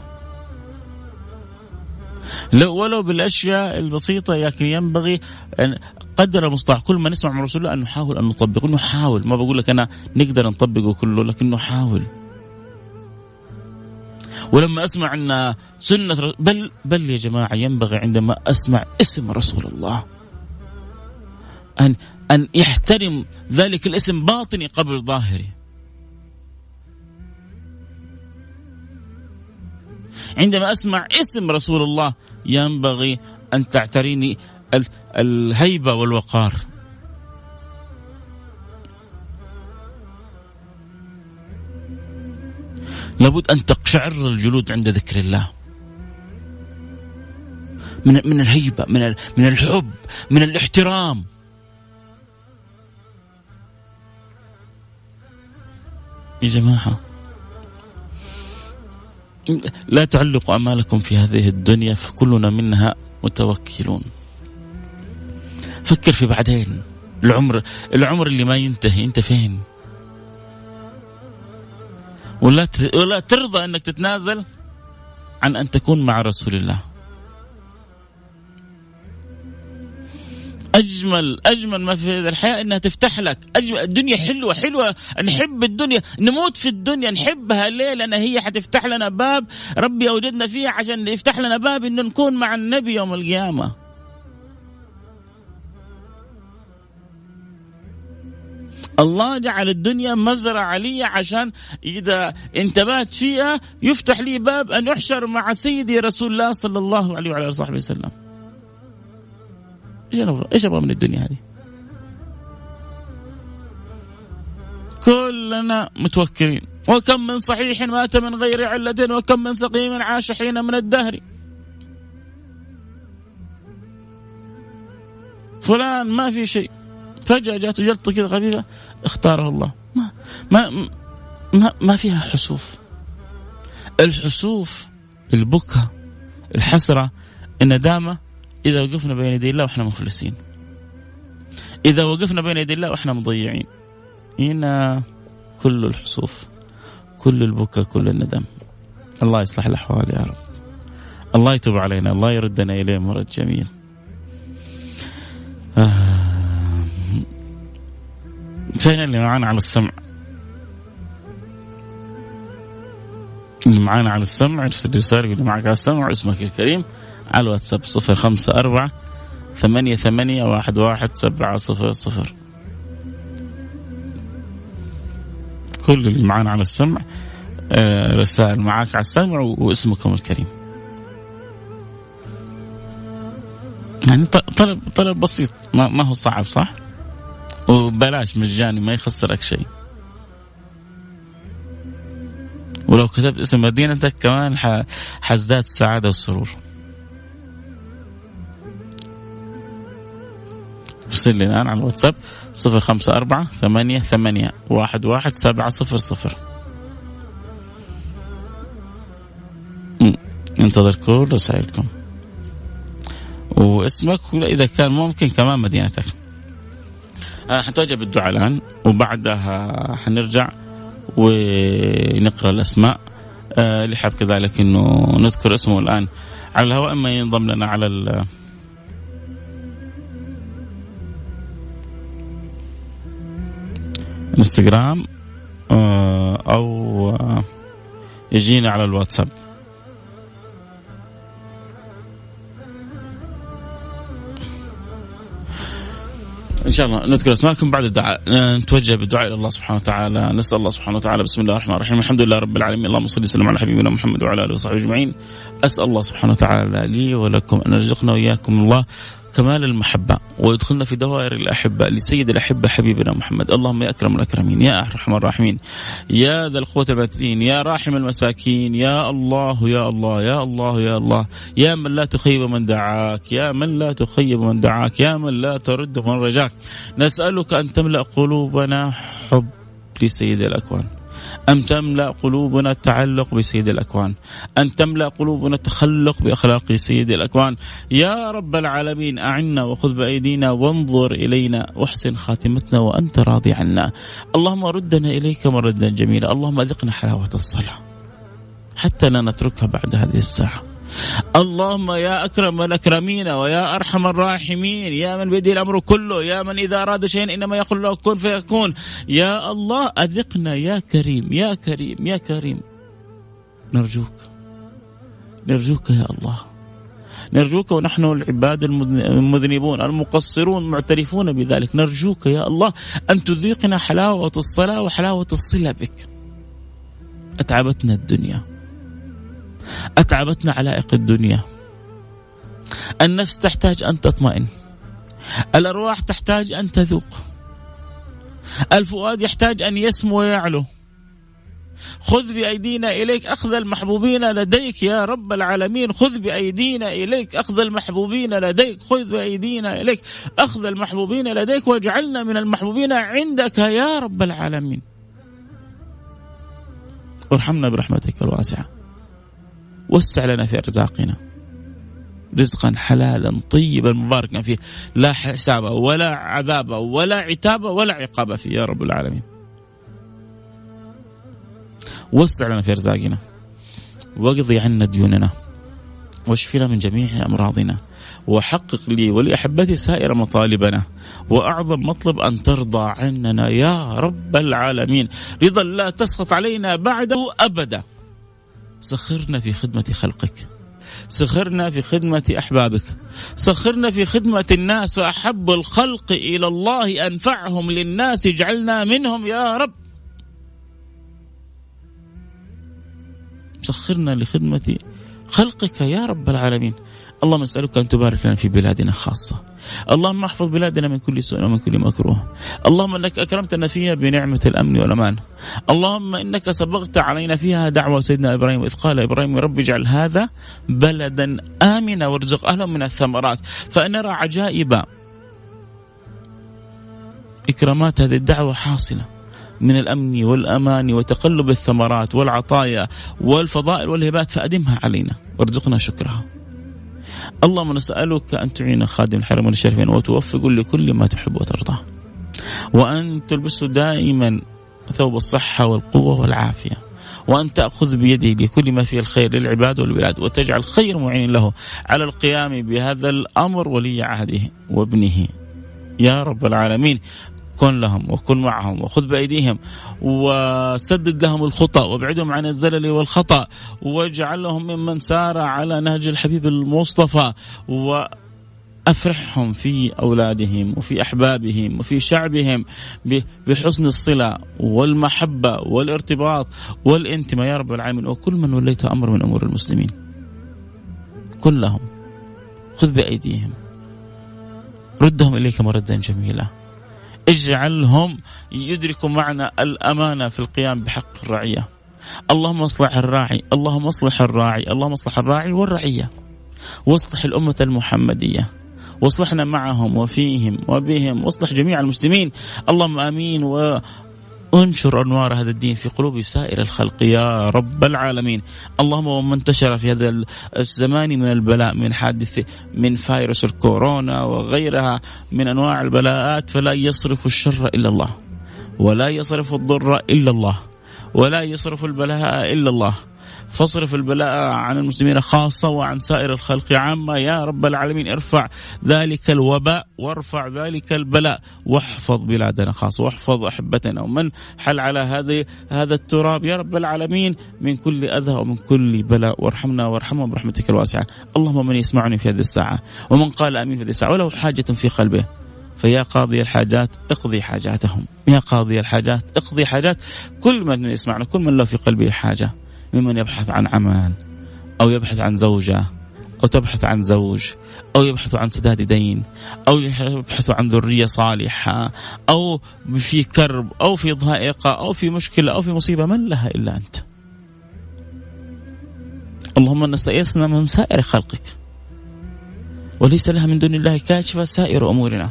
لو ولو بالأشياء البسيطة لكن ينبغي أن قدر المستطاع. كل ما نسمع من رسول الله أن نحاول أن نطبق نحاول. ما بقول لك أنا نقدر نطبقه كله لكن نحاول. ولما أسمع أن سنة بل بل يا جماعة ينبغي عندما أسمع اسم رسول الله. أن أن يحترم ذلك الاسم باطني قبل ظاهري. عندما أسمع اسم رسول الله ينبغي أن تعتريني الهيبة والوقار. لابد أن تقشعر الجلود عند ذكر الله. من من الهيبة من من الحب من الاحترام. يا جماعة. لا تعلقوا أمالكم في هذه الدنيا فكلنا منها متوكلون. فكر في بعدين. العمر العمر اللي ما ينتهي أنت فين؟ ولا ولا ترضى أنك تتنازل عن أن تكون مع رسول الله. أجمل أجمل ما في الحياة إنها تفتح لك. أجمل الدنيا حلوة حلوة. نحب الدنيا نموت في الدنيا نحبها ليه لأن هي حتفتح لنا باب. ربي أوجدنا فيها عشان يفتح لنا باب إنه نكون مع النبي يوم القيامة. الله جعل الدنيا مزرعة لي عشان إذا انتبهت فيها يفتح لي باب أن يحشر مع سيدي رسول الله صلى الله عليه وعلى آله وصحبه وسلم. إيش أبغى؟ إيش أبغى من الدنيا هذه؟ كلنا متوكلين وكم من صحيح مات من غير علة وكم من سقيم عاش حين من الدهر فلان ما في شيء فجأة جاته جلطة كذا خفيفة اختاره الله ما ما ما, ما فيها حسوف الحسوف البكاء الحسرة الندامة إذا وقفنا بين يدي الله وإحنا مفلسين إذا وقفنا بين يدي الله وإحنا مضيعين. هنا كل الحصوف كل البكاء كل الندم. الله يصلح الأحوال يا رب. الله يتوب علينا الله يردنا إليه مرد جميل. آه. فين اللي معانا على السمع؟ اللي معانا على السمع يرسل رسالة يقول معك على السمع اسمك الكريم. على الواتساب صفر خمسة أربعة ثمانية ثمانية واحد واحد سبعة صفر صفر. كل اللي معانا على السمع آه، رسائل معاك على السمع واسمكم الكريم. يعني طلب طلب بسيط ما, ما هو صعب صح؟ وبلاش مجاني ما يخسرك شيء. ولو كتبت اسم مدينتك كمان حزداد السعادة والسرور ارسل لي الآن على الواتساب صفر خمسة أربعة ثمانية ثمانية واحد واحد سبعة صفر صفر. انتظر كل رسائلكم. واسمك إذا كان ممكن كمان مدينتك. آه حنتوجه بالدعاء الآن. وبعدها حنرجع ونقرأ الأسماء. آه اللي حاب كذلك أنه نذكر اسمه الآن. على الهواء إما ينضم لنا على انستغرام آه، أو آه، يجينا على الواتساب. إن شاء الله نذكر أسماءكم بعد الدعاء. نتوجه بالدعاء إلى الله سبحانه وتعالى. نسأل الله سبحانه وتعالى. بسم الله الرحمن الرحيم. الحمد لله رب العالمين. اللهم صل وسلم على حبيبنا محمد وعلى آله وصحبه أجمعين. أسأل الله سبحانه وتعالى لي ولكم أن يرزقنا وإياكم الله. كمال المحبة. ويدخلنا في دوائر الأحبة لسيد الأحبة حبيبنا محمد. اللهم يا أكرم الأكرمين يا أرحم الراحمين يا ذا القوة المتين يا راحم المساكين يا الله يا الله يا الله يا الله. يا من لا تخيب من دعاك يا من لا تخيب من دعاك يا من لا ترد من رجاك. نسألك أن تملأ قلوبنا حب لسيد الأكوان. أن تملأ قلوبنا التعلق بسيد الأكوان؟ أن تملأ قلوبنا التخلق بأخلاق سيد الأكوان؟ يا رب العالمين أعنا وخذ بأيدينا وانظر إلينا واحسن خاتمتنا وأنت راضي عنا. اللهم ردنا إليك مردا جميلا. اللهم أذقنا حلاوة الصلاة حتى لا نتركها بعد هذه الساعة. اللهم يا أكرم الأكرمين ويا أرحم الراحمين يا من بيده الأمر كله يا من إذا أراد شيئا إنما يقول له كن فيكون. يا الله أذقنا يا كريم يا كريم يا كريم. نرجوك نرجوك يا الله. نرجوك ونحن العباد المذنبون المقصرون معترفون بذلك. نرجوك يا الله أن تذيقنا حلاوة الصلاة وحلاوة الصلة بك. أتعبتنا الدنيا. أتعبتنا علائق الدنيا. النفس تحتاج أن تطمئن. الأرواح تحتاج أن تذوق. الفؤاد يحتاج أن يسمو ويعلو. خذ بأيدينا إليك أخذ المحبوبين لديك يا رب العالمين. خذ بأيدينا إليك أخذ المحبوبين لديك. خذ بأيدينا إليك أخذ المحبوبين لديك. واجعلنا من المحبوبين عندك يا رب العالمين. ارحمنا برحمتك الواسعة. وسع لنا في أرزاقنا. رزقا حلالا طيبا مباركا فيه. لا حساب ولا عذاب ولا عتاب ولا عقاب فيه يا رب العالمين. وسع لنا في أرزاقنا. واقضي عنا ديوننا. واشفنا من جميع أمراضنا. وحقق لي ولأحبتي سائر مطالبنا. وأعظم مطلب أن ترضى عننا يا رب العالمين. رضا لا تسخط علينا بعده أبدا. سخرنا في خدمة خلقك. سخرنا في خدمة أحبابك. سخرنا في خدمة الناس فأحب الخلق إلى الله أنفعهم للناس اجعلنا منهم يا رب. سخرنا لخدمة خلقك يا رب العالمين. اللهم نسألك أن تبارك لنا في بلادنا خاصة. اللهم احفظ بلادنا من كل سوء ومن كل مكروه. اللهم إنك أكرمتنا فيها بنعمة الأمن والأمان. اللهم إنك سبغت علينا فيها دعوة سيدنا إبراهيم إذ قال إبراهيم رب اجعل هذا بلدا آمنا وارزق أهله من الثمرات. فنرى عجائب إكرامات هذه الدعوة حاصلة من الأمن والأمان وتقلب الثمرات والعطايا والفضائل والهبات فأدمها علينا. وارزقنا شكرها. اللهم نسألك أن تعين خادم الحرمين الشريفين وتوفق لكل ما تحب وترضى. وأن تلبسه دائما ثوب الصحة والقوة والعافية. وأن تأخذ بيده لكل ما فيه الخير للعباد والبلاد وتجعل خير معين له على القيام بهذا الأمر ولي عهده وابنه. يا رب العالمين. كن لهم وكن معهم وخذ بأيديهم وسدد لهم الخطأ وابعدهم عن الزلل والخطأ واجعلهم ممن سار على نهج الحبيب المصطفى و افرحهم في أولادهم وفي أحبابهم وفي شعبهم بحسن الصلة والمحبة والارتباط والانتماء. يا رب العالمين وكل من وليت أمر من أمور المسلمين. كلهم خذ بأيديهم. ردهم إليك مردا جميلا. اجعلهم يدركوا معنى الأمانة في القيام بحق الرعية. اللهم اصلح الراعي، اللهم اصلح الراعي، اللهم اصلح الراعي والرعية. واصلح الأمة المحمدية. واصلحنا معهم وفيهم وبهم واصلح جميع المسلمين اللهم آمين و انشر انوار هذا الدين في قلوب سائر الخلق يا رب العالمين. اللهم ومن انتشر في هذا الزمان من البلاء من حادث من فيروس الكورونا وغيرها من أنواع البلاءات فلا يصرف الشر إلا الله ولا يصرف الضر إلا الله ولا يصرف البلاء إلا الله. فاصرف البلاء عن المسلمين خاصة وعن سائر الخلق عامة. يا رب العالمين ارفع ذلك الوباء وارفع ذلك البلاء. واحفظ بلادنا خاصة واحفظ أحبتنا. ومن حل على هذه هذا التراب يا رب العالمين من كل أذى ومن كل بلاء. وارحمنا وارحمهم برحمتك الواسعة. اللهم من يسمعني في هذه الساعة ومن قال آمين في هذه الساعة. وله حاجة في قلبه فيا قاضي الحاجات اقضي حاجاتهم. يا قاضي الحاجات اقضي حاجات. كل من يسمعنا كل من له في قلبه حاجة. ممن يبحث عن عمل أو يبحث عن زوجة أو تبحث عن زوج أو يبحث عن سداد دين أو يبحث عن ذرية صالحة أو في كرب أو في ضائقة أو في مشكلة أو في مصيبة من لها إلا أنت. اللهم نستيأسنا من سائر خلقك وليس لها من دون الله كاشفة سائر أمورنا.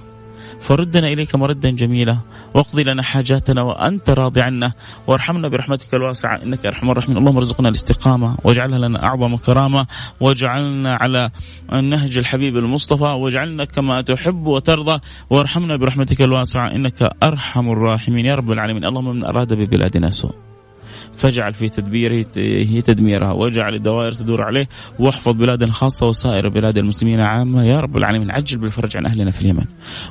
فردنا إليك مردا جميلا واقضي لنا حاجاتنا وأنت راضي عنا. وارحمنا برحمتك الواسعة. إنك أرحم الراحمين. اللهم ارزقنا الاستقامة واجعلها لنا أعظم كرامة. واجعلنا على النهج الحبيب المصطفى. واجعلنا كما تحب وترضى. وارحمنا برحمتك الواسعة. إنك أرحم الراحمين. يا رب العالمين. اللهم من أراد ببلادنا سوء. فاجعل في تدبيره هي تدميرها واجعل الدوائر تدور عليه واحفظ بلادنا خاصة وسائر بلاد المسلمين عامة. يا رب العالمين عجل بالفرج عن أهلنا في اليمن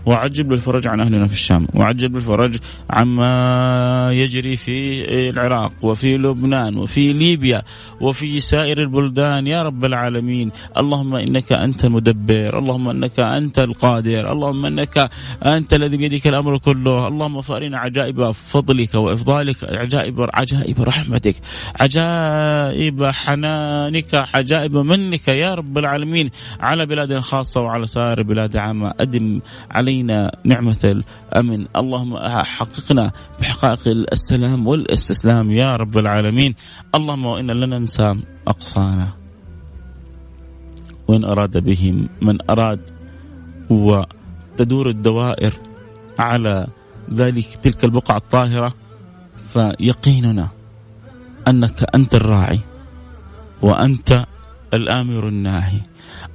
وعجل بالفرج عن أهلنا في الشام وعجل بالفرج عما يجري في العراق وفي لبنان وفي ليبيا وفي سائر البلدان. يا رب العالمين اللهم إنك أنت المدبر اللهم إنك أنت القادر اللهم إنك أنت الذي بيدك الأمر كله. اللهم فارنا عجائب فضلك وإفضالك عجائب عجائب رحمتك. عجائب حنانك عجائب منك يا رب العالمين على بلادنا خاصة وعلى سائر بلاد عامة أدم علينا نعمة الأمن. اللهم حققنا بحقائق السلام والاستسلام يا رب العالمين. اللهم وإن لنا ننسى أقصانا وإن أراد بهم من أراد وتدور الدوائر على ذلك تلك البقعة الطاهرة فيقيننا أنك أنت الراعي وأنت الآمر الناهي.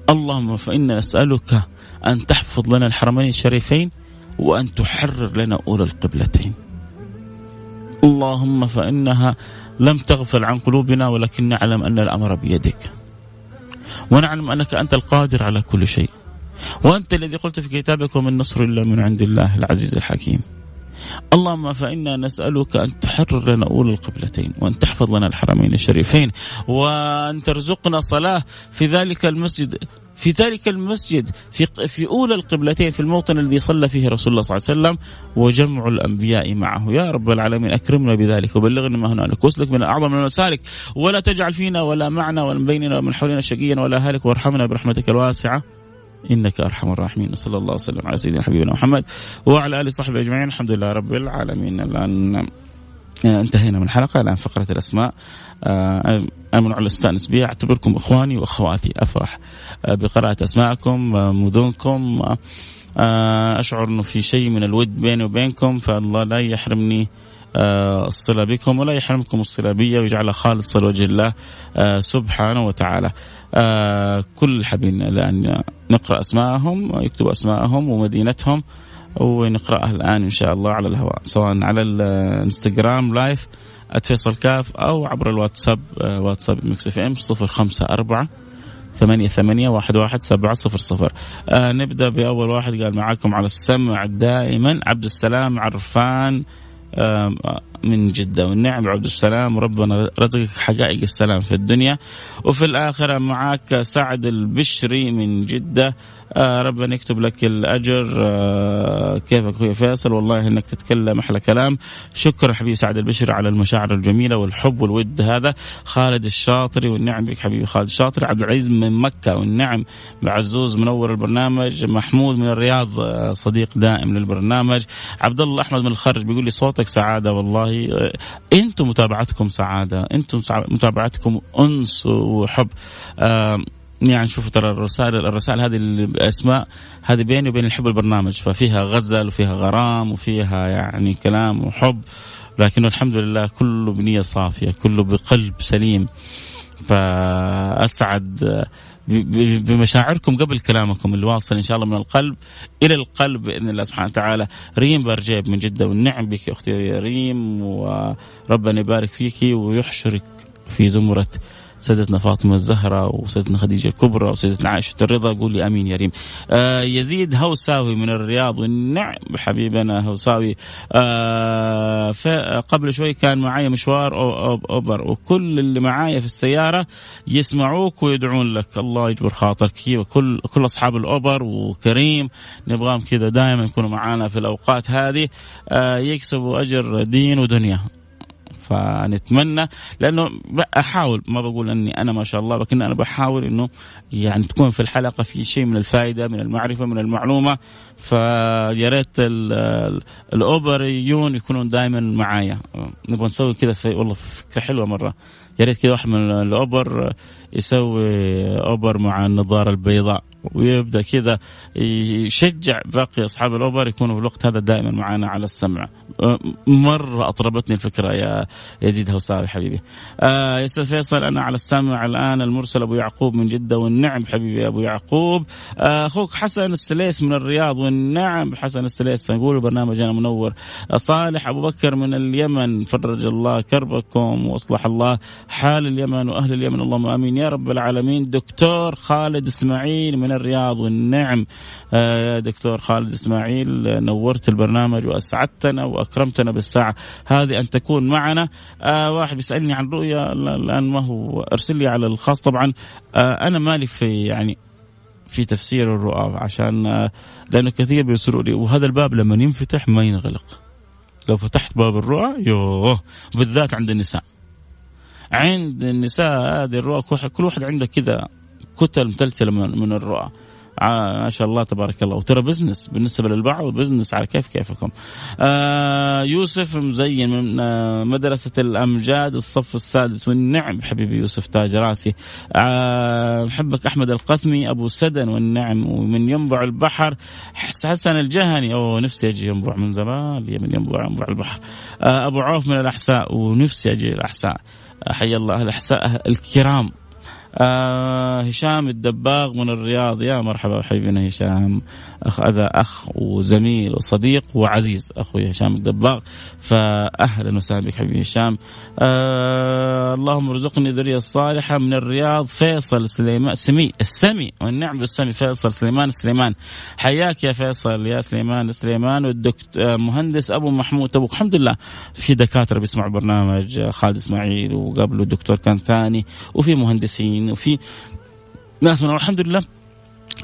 اللهم فإنا نسألك أن تحفظ لنا الحرمين الشريفين وأن تحرر لنا أولى القبلتين. اللهم فإنها لم تغفل عن قلوبنا ولكن نعلم أن الأمر بيدك. ونعلم أنك أنت القادر على كل شيء. وأنت الذي قلت في كتابك ومن نصر إلا من عند الله العزيز الحكيم. اللهم فإنا نسألك أن تحرر لنا أولى القبلتين وأن تحفظ لنا الحرمين الشريفين وأن ترزقنا صلاة في ذلك المسجد في ذلك المسجد في في اولى القبلتين في الموطن الذي صلى فيه رسول الله صلى الله عليه وسلم وجمع الأنبياء معه. يا رب العالمين أكرمنا بذلك وبلغنا ما هنالك واسلك من أعظم المسالك. ولا تجعل فينا ولا معنا ولا بيننا ومن حولنا شقيا ولا هالك وارحمنا برحمتك الواسعة. إنك أرحم الراحمين. صلى الله وسلم على سيدنا حبيبنا محمد وعلى آله وصحبه أجمعين. الحمد لله رب العالمين. الآن انتهينا من الحلقة. الآن فقرة الأسماء. آه، امن على استانس بها أعتبركم إخواني وأخواتي. أفرح آه، بقراءة أسماءكم آه، مدنكم. أشعر إنه في شيء من الود بيني وبينكم. فالله لا يحرمني الصلة بكم ولا يحرمكم الصلة بي. ويجعلها خالصة لوجه الله سبحانه وتعالى. آه كل حابين الآن نقرأ أسماءهم يكتب أسماءهم ومدينتهم ونقرأها الآن إن شاء الله على الهواء سواء على الإنستغرام live @فيصل كاف أو عبر الواتساب آه واتساب Mix FM 054 ثمانية ثمانية واحد واحد سبعة صفر صفر. آه نبدأ بأول واحد قال معاكم على السمع دائما عبد السلام عرفان. من جدة. والنعم عبد السلام ربنا رزقك حقائق السلام في الدنيا. وفي الآخرة معك سعد البشري من جدة. ربنا يكتب لك الأجر. آه كيفك أخوي فيصل؟ والله إنك تتكلم أحلى كلام. شكرا حبيبي سعد البشري على المشاعر الجميلة والحب والود هذا. خالد الشاطري والنعم بك حبيبي خالد الشاطري. عبد العزيز من مكة والنعم بعزوز منور البرنامج. محمود من الرياض آه صديق دائم للبرنامج. عبد الله أحمد من الخرج بيقول لي صوتك سعادة والله. آه أنتم متابعتكم سعادة. أنتم متابعتكم أنس وحب. آه يعني شوفوا ترى الرسائل الرسائل هذه الاسماء هذه بيني وبين الحب البرنامج. ففيها غزل وفيها غرام وفيها يعني كلام وحب. لكن الحمد لله كله بنية صافية كله بقلب سليم. فأسعد بمشاعركم قبل كلامكم اللي واصل إن شاء الله من القلب إلى القلب بإذن الله سبحانه وتعالى. ريم برجيب من جدة والنعم بك أختي ريم. وربنا يبارك فيك ويحشرك في زمرة سيدتنا فاطمة الزهراء وسيدتنا خديجة الكبرى وسيدتنا عائشة الرضا قول لي آمين يا ريم. آه يزيد هوساوي من الرياض والنعم حبيبنا هوساوي. آه قبل شوي كان معايا مشوار أوبر وكل اللي معايا في السيارة يسمعوك ويدعون لك. الله يجبر خاطرك. وكل كل أصحاب الأوبر وكريم. نبغاهم كذا دائما يكونوا معانا في الأوقات هذه. آه يكسبوا أجر دين ودنيا. فنتمنى لأنه أحاول ما بقول إني أنا ما شاء الله لكن أنا بحاول إنه يعني تكون في الحلقة في شيء من الفائدة من المعرفة من المعلومة. فيا ريت الاوبريون يكونون دائما معايا. نبغى نسوي كذا والله فكرة حلوة مرة. يا ريت كذا واحد من الأوبر يسوي أوبر مع النظارة البيضاء ويبدأ كذا يشجع باقي أصحاب الأوبر يكونوا في الوقت هذا دائما معنا على السمع. مرة أطربتني الفكرة يا يزيد هوساوي حبيبي. آه يا أستاذ فيصل أنا على السمع الآن المرسل أبو يعقوب من جدة والنعم حبيبي أبو يعقوب. آه أخوك حسن السليس من الرياض والنعم حسن السليس. نقول برنامجنا منور. صالح أبو بكر من اليمن فرج الله كربكم وأصلح الله حال اليمن وأهل اليمن. اللهم آمين. يا رب العالمين. دكتور خالد إسماعيل من الرياض والنعم. آه دكتور خالد إسماعيل نورت البرنامج وأسعدتنا وأكرمتنا بالساعة هذه أن تكون معنا. آه واحد بيسألني عن رؤيا الآن ما هو أرسل لي على الخاص. طبعا آه أنا مالي في يعني في تفسير الرؤى عشان آه لأنه كثير بيرسلوا لي. وهذا الباب لما ينفتح ما ينغلق. لو فتحت باب الرؤى يوه بالذات عند النساء. عند النساء هذه الرؤى كل واحد عنده كذا كتل متلتلة من الرؤى. ما شاء الله تبارك الله. وترى business بالنسبة للبعض business على كيف كيفكم. آه يوسف مزين من آه مدرسة الأمجاد الصف السادس. والنعم حبيبي يوسف تاج راسي. آه محبك أحمد القثمي أبو سدن. والنعم ومن ينبع البحر حسن الجهني. أوه نفسي أجي ينبع من زمان. من ينبع ينبع البحر. آه أبو عوف من الأحساء. ونفسي أجي الاحساء حي الله الأحساء الكرام. آه هشام الدباغ من الرياض. يا مرحبا حبيبنا هشام. أخ هذا أخ وزميل وصديق وعزيز أخوي هشام الدباغ. فاهلا وسهلا بك حبيبي هشام. آه اللهم ارزقني ذرية صالحة من الرياض فيصل سليمان سمي السمي والنعم بالسمي فيصل سليمان سليمان. حياك يا فيصل يا سليمان سليمان. والدكتور مهندس أبو محمود. أبوك الحمد لله. في دكاترة بيسمعوا البرنامج خالد إسماعيل وقبله دكتور كان ثاني. وفي مهندسين. وفي ناس من الحمد لله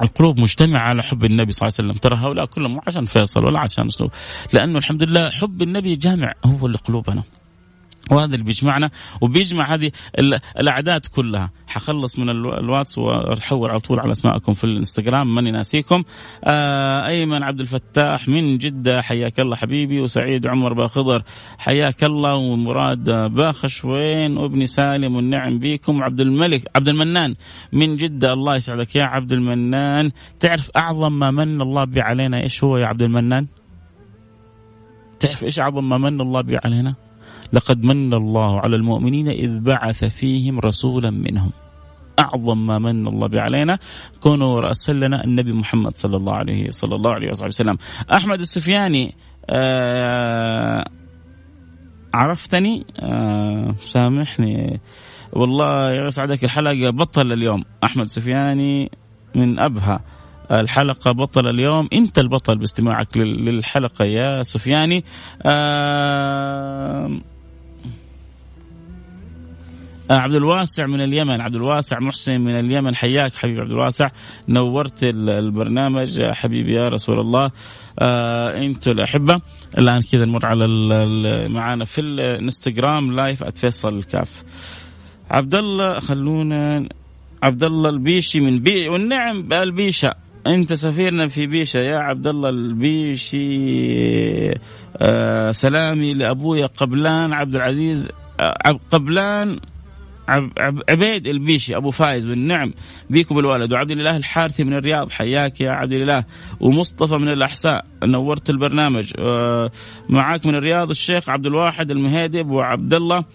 القلوب مجتمعة على حب النبي صلى الله عليه وسلم. ترى هؤلاء كلهم مو عشان فيصل ولا عشان أسلوب. لأنه الحمد لله حب النبي جامع هو اللي قلوبنا وهذا اللي بيجمعنا وبيجمع هذه الأعداد كلها. حخلص من الواتس واحول على طول على اسمائكم في الإنستغرام ماني ناسيكم. آه أيمن عبد الفتاح من جدة حياك الله حبيبي وسعيد عمر باخضر حياك الله ومراد باخشوين وابني سالم والنعم بيكم. وعبد الملك عبد المنان من جدة الله يسعدك يا عبد المنان. تعرف أعظم ما من الله به علينا إيش هو يا عبد المنان؟ تعرف إيش أعظم ما من الله به علينا؟ لقد من الله على المؤمنين إذ بعث فيهم رسولا منهم. أعظم ما من الله به علينا كونه رأسل لنا النبي محمد صلى الله عليه صلى الله عليه وسلم. أحمد السفياني آه عرفتني؟ آه سامحني. والله يسعدك الحلقة بطل اليوم. أحمد سفياني من أبها الحلقة بطل اليوم. أنت البطل باستماعك للحلقة يا سفياني. آه، عبد الواسع من اليمن. عبد الواسع محسن من اليمن. حياك حبيبي عبد الواسع. نورت البرنامج. حبيبي يا رسول الله. آه أنتم الأحبة. الآن كذا نمر على معانا في الانستغرام live @فيصل الكاف عبد الله خلونا عبد الله البيشي من بي والنعم بالبيشة انت سفيرنا في بيشة يا عبد الله البيشي. آه سلامي لأبويا قبلان. عبد العزيز آه قبلان. عبيد البيشي أبو فايز والنعم بيكم الولد وعبد الاله الحارثي من الرياض حياك يا عبد الاله ومصطفى من الأحساء نورت البرنامج. آه، معاك من الرياض الشيخ عبد الواحد المهيدب وعبد الله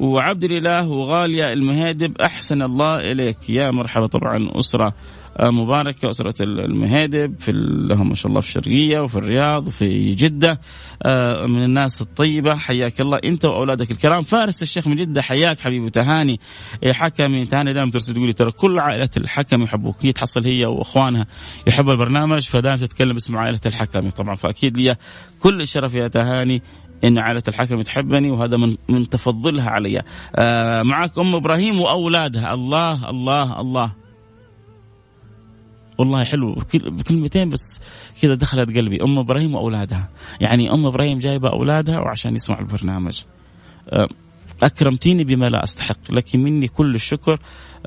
وعبد الإله وغالية المهيدب أحسن الله إليك. يا مرحبا طبعا أسرة آه، مباركة أسرة المهادب في لهم ما شاء الله في الشرقية وفي الرياض وفي جدة. آه، من الناس الطيبة حياك الله. أنت وأولادك الكرام. فارس الشيخ من جدة حياك حبيبي تهاني. إيه، حكمي تهاني. دائما ترسل تقولي ترى كل عائلة الحكم يحبوك. هي تحصل هي وأخوانها يحبوا البرنامج فدائما تتكلم باسم عائلة الحكمي طبعا فأكيد لي كل الشرف يا تهاني إن عائلة الحكم تحبني وهذا من من تفضلها علي. آه معك أم إبراهيم وأولادها. الله الله الله. والله حلو. بكلمتين بس كذا دخلت قلبي. أم إبراهيم وأولادها. يعني أم إبراهيم جايبة أولادها وعشان يسمعوا البرنامج. أكرمتيني بما لا أستحق لك مني كل الشكر.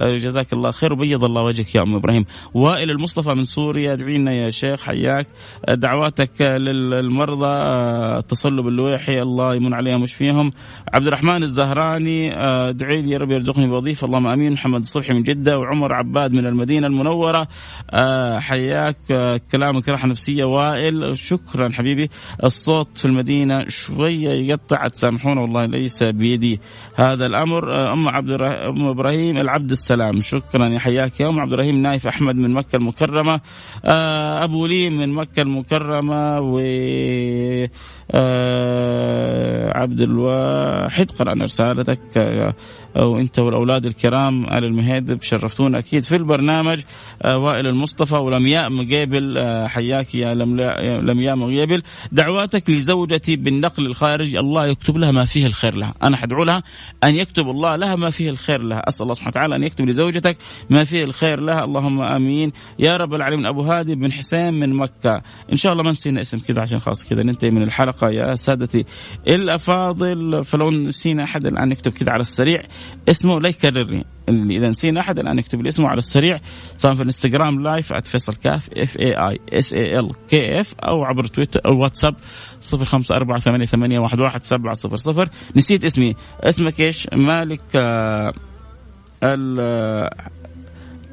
جزاك الله خير وبيض الله وجهك يا أم إبراهيم. وائل المصطفى من سوريا ادعي لنا يا شيخ حياك. آه، دعواتك للمرضى آه، التصلب اللويحي الله يمن عليهم ويشفيهم عبد الرحمن الزهراني ادعي لي يا رب يرزقني بوظيفة. اللهم آمين. محمد الصبحي من جدة وعمر عباد من المدينة المنورة. حياك. كلامك راحة نفسية. وائل شكرا حبيبي. الصوت في المدينة شوية يقطع تسامحونا والله ليس بيدي هذا الأمر. أم عبد أم إبراهيم العبد السلام. شكرا. يا حياك يا أم عبد الرحيم. نايف أحمد من مكة المكرمة. آه، أبو لي من مكة المكرمة. و آه، عبد الواحد. قرأنا رسالتك. آه، وانت والأولاد الكرام آل المهيدب شرفتونا أكيد في البرنامج وائل المصطفى ولمياء مقيبل حياك يا لمياء مقيبل دعواتك لزوجتي بالنقل الخارج الله يكتب لها ما فيه الخير لها. أنا حدعو لها أن يكتب الله لها ما فيه الخير لها. أسأل الله سبحانه وتعالى أن يكتب لزوجتك ما فيه الخير لها. اللهم آمين. يا رب العالمين أبو هادي بن حسين من مكة. إن شاء الله ما نسينا اسم كذا عشان خلاص كذا ننتهي من الحلقة. يا سادتي الأفاضل فلو نسينا أحد الآن نكتب كذا على السريع. اسمه لا يكررني إذا نسينا أحد الآن نكتب لي اسمه على السريع سواء في الإنستغرام live @فيصل كاف F A I S A L K F أو عبر تويتر أو واتساب 0548811700 نسيت اسمي. اسمك إيش؟ مالك آه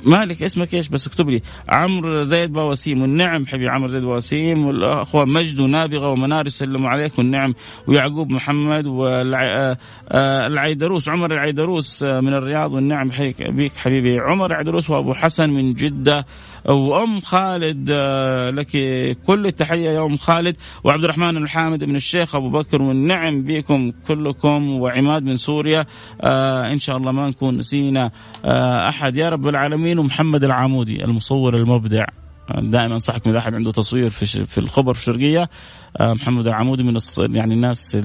مالك اسمك إيش؟ بس اكتب لي. عمرو زيد بواسيم. والنعم حبيبي عمرو زيد بواسيم. والأخوة مجد ونابغه ومنار. يسلموا عليك. والنعم ويعقوب محمد والعيدروس آه، عمر العيدروس آه، من الرياض. والنعم بيك حبيبي. عمر العيدروس وأبو حسن من جدة. وأم خالد آه، لك كل التحية يا أم خالد. وعبد الرحمن الحامد من الشيخ أبو بكر. والنعم بكم كلكم. وعماد من سوريا. إن شاء الله ما نكون نسينا أحد. يا رب العالمين. الامين ومحمد العمودي المصور المبدع. دائما انصحك من احد عنده تصوير في في الخبر في الشرقيه آه، محمد العمودي من يعني الناس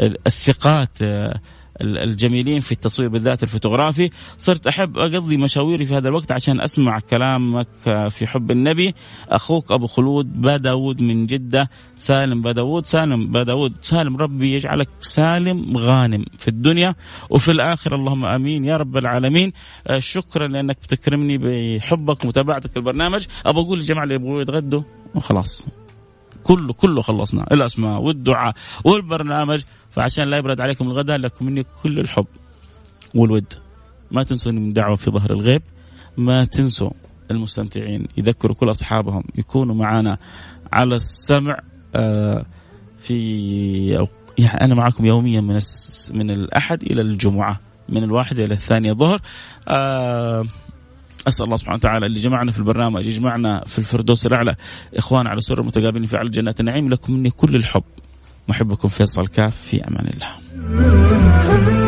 الثقات آه، الجميلين في التصوير بالذات الفوتوغرافي. صرت أحب أقضي مشاويري في هذا الوقت عشان أسمع كلامك في حب النبي. أخوك أبو خلود داود من جدة سالم داود سالم داود سالم ربي يجعلك سالم غانم في الدنيا وفي الآخرة. اللهم أمين يا رب العالمين. آه، شكرا لأنك بتكرمني بحبك ومتابعتك البرنامج أبغى أقول للجماعة اللي يبغوا يتغدوا وخلاص. كله كله خلصنا. الأسماء والدعاء والبرنامج. فعشان لا يبرد عليكم الغداء لكم مني كل الحب والود. ما تنسوا من دعوة في ظهر الغيب ما تنسوا المستمتعين. يذكروا كل أصحابهم يكونوا معنا على السمع آه، في يعني أنا معكم يوميا من من الأحد إلى الجمعة من الواحدة إلى الثانية ظهر. آه، أسأل الله سبحانه وتعالى اللي جمعنا في البرنامج يجمعنا في الفردوس الأعلى. إخوان على سر متقابلين في أعلى جنات النعيم لكم مني كل الحب. محبكم فيصل كاف في أمان الله.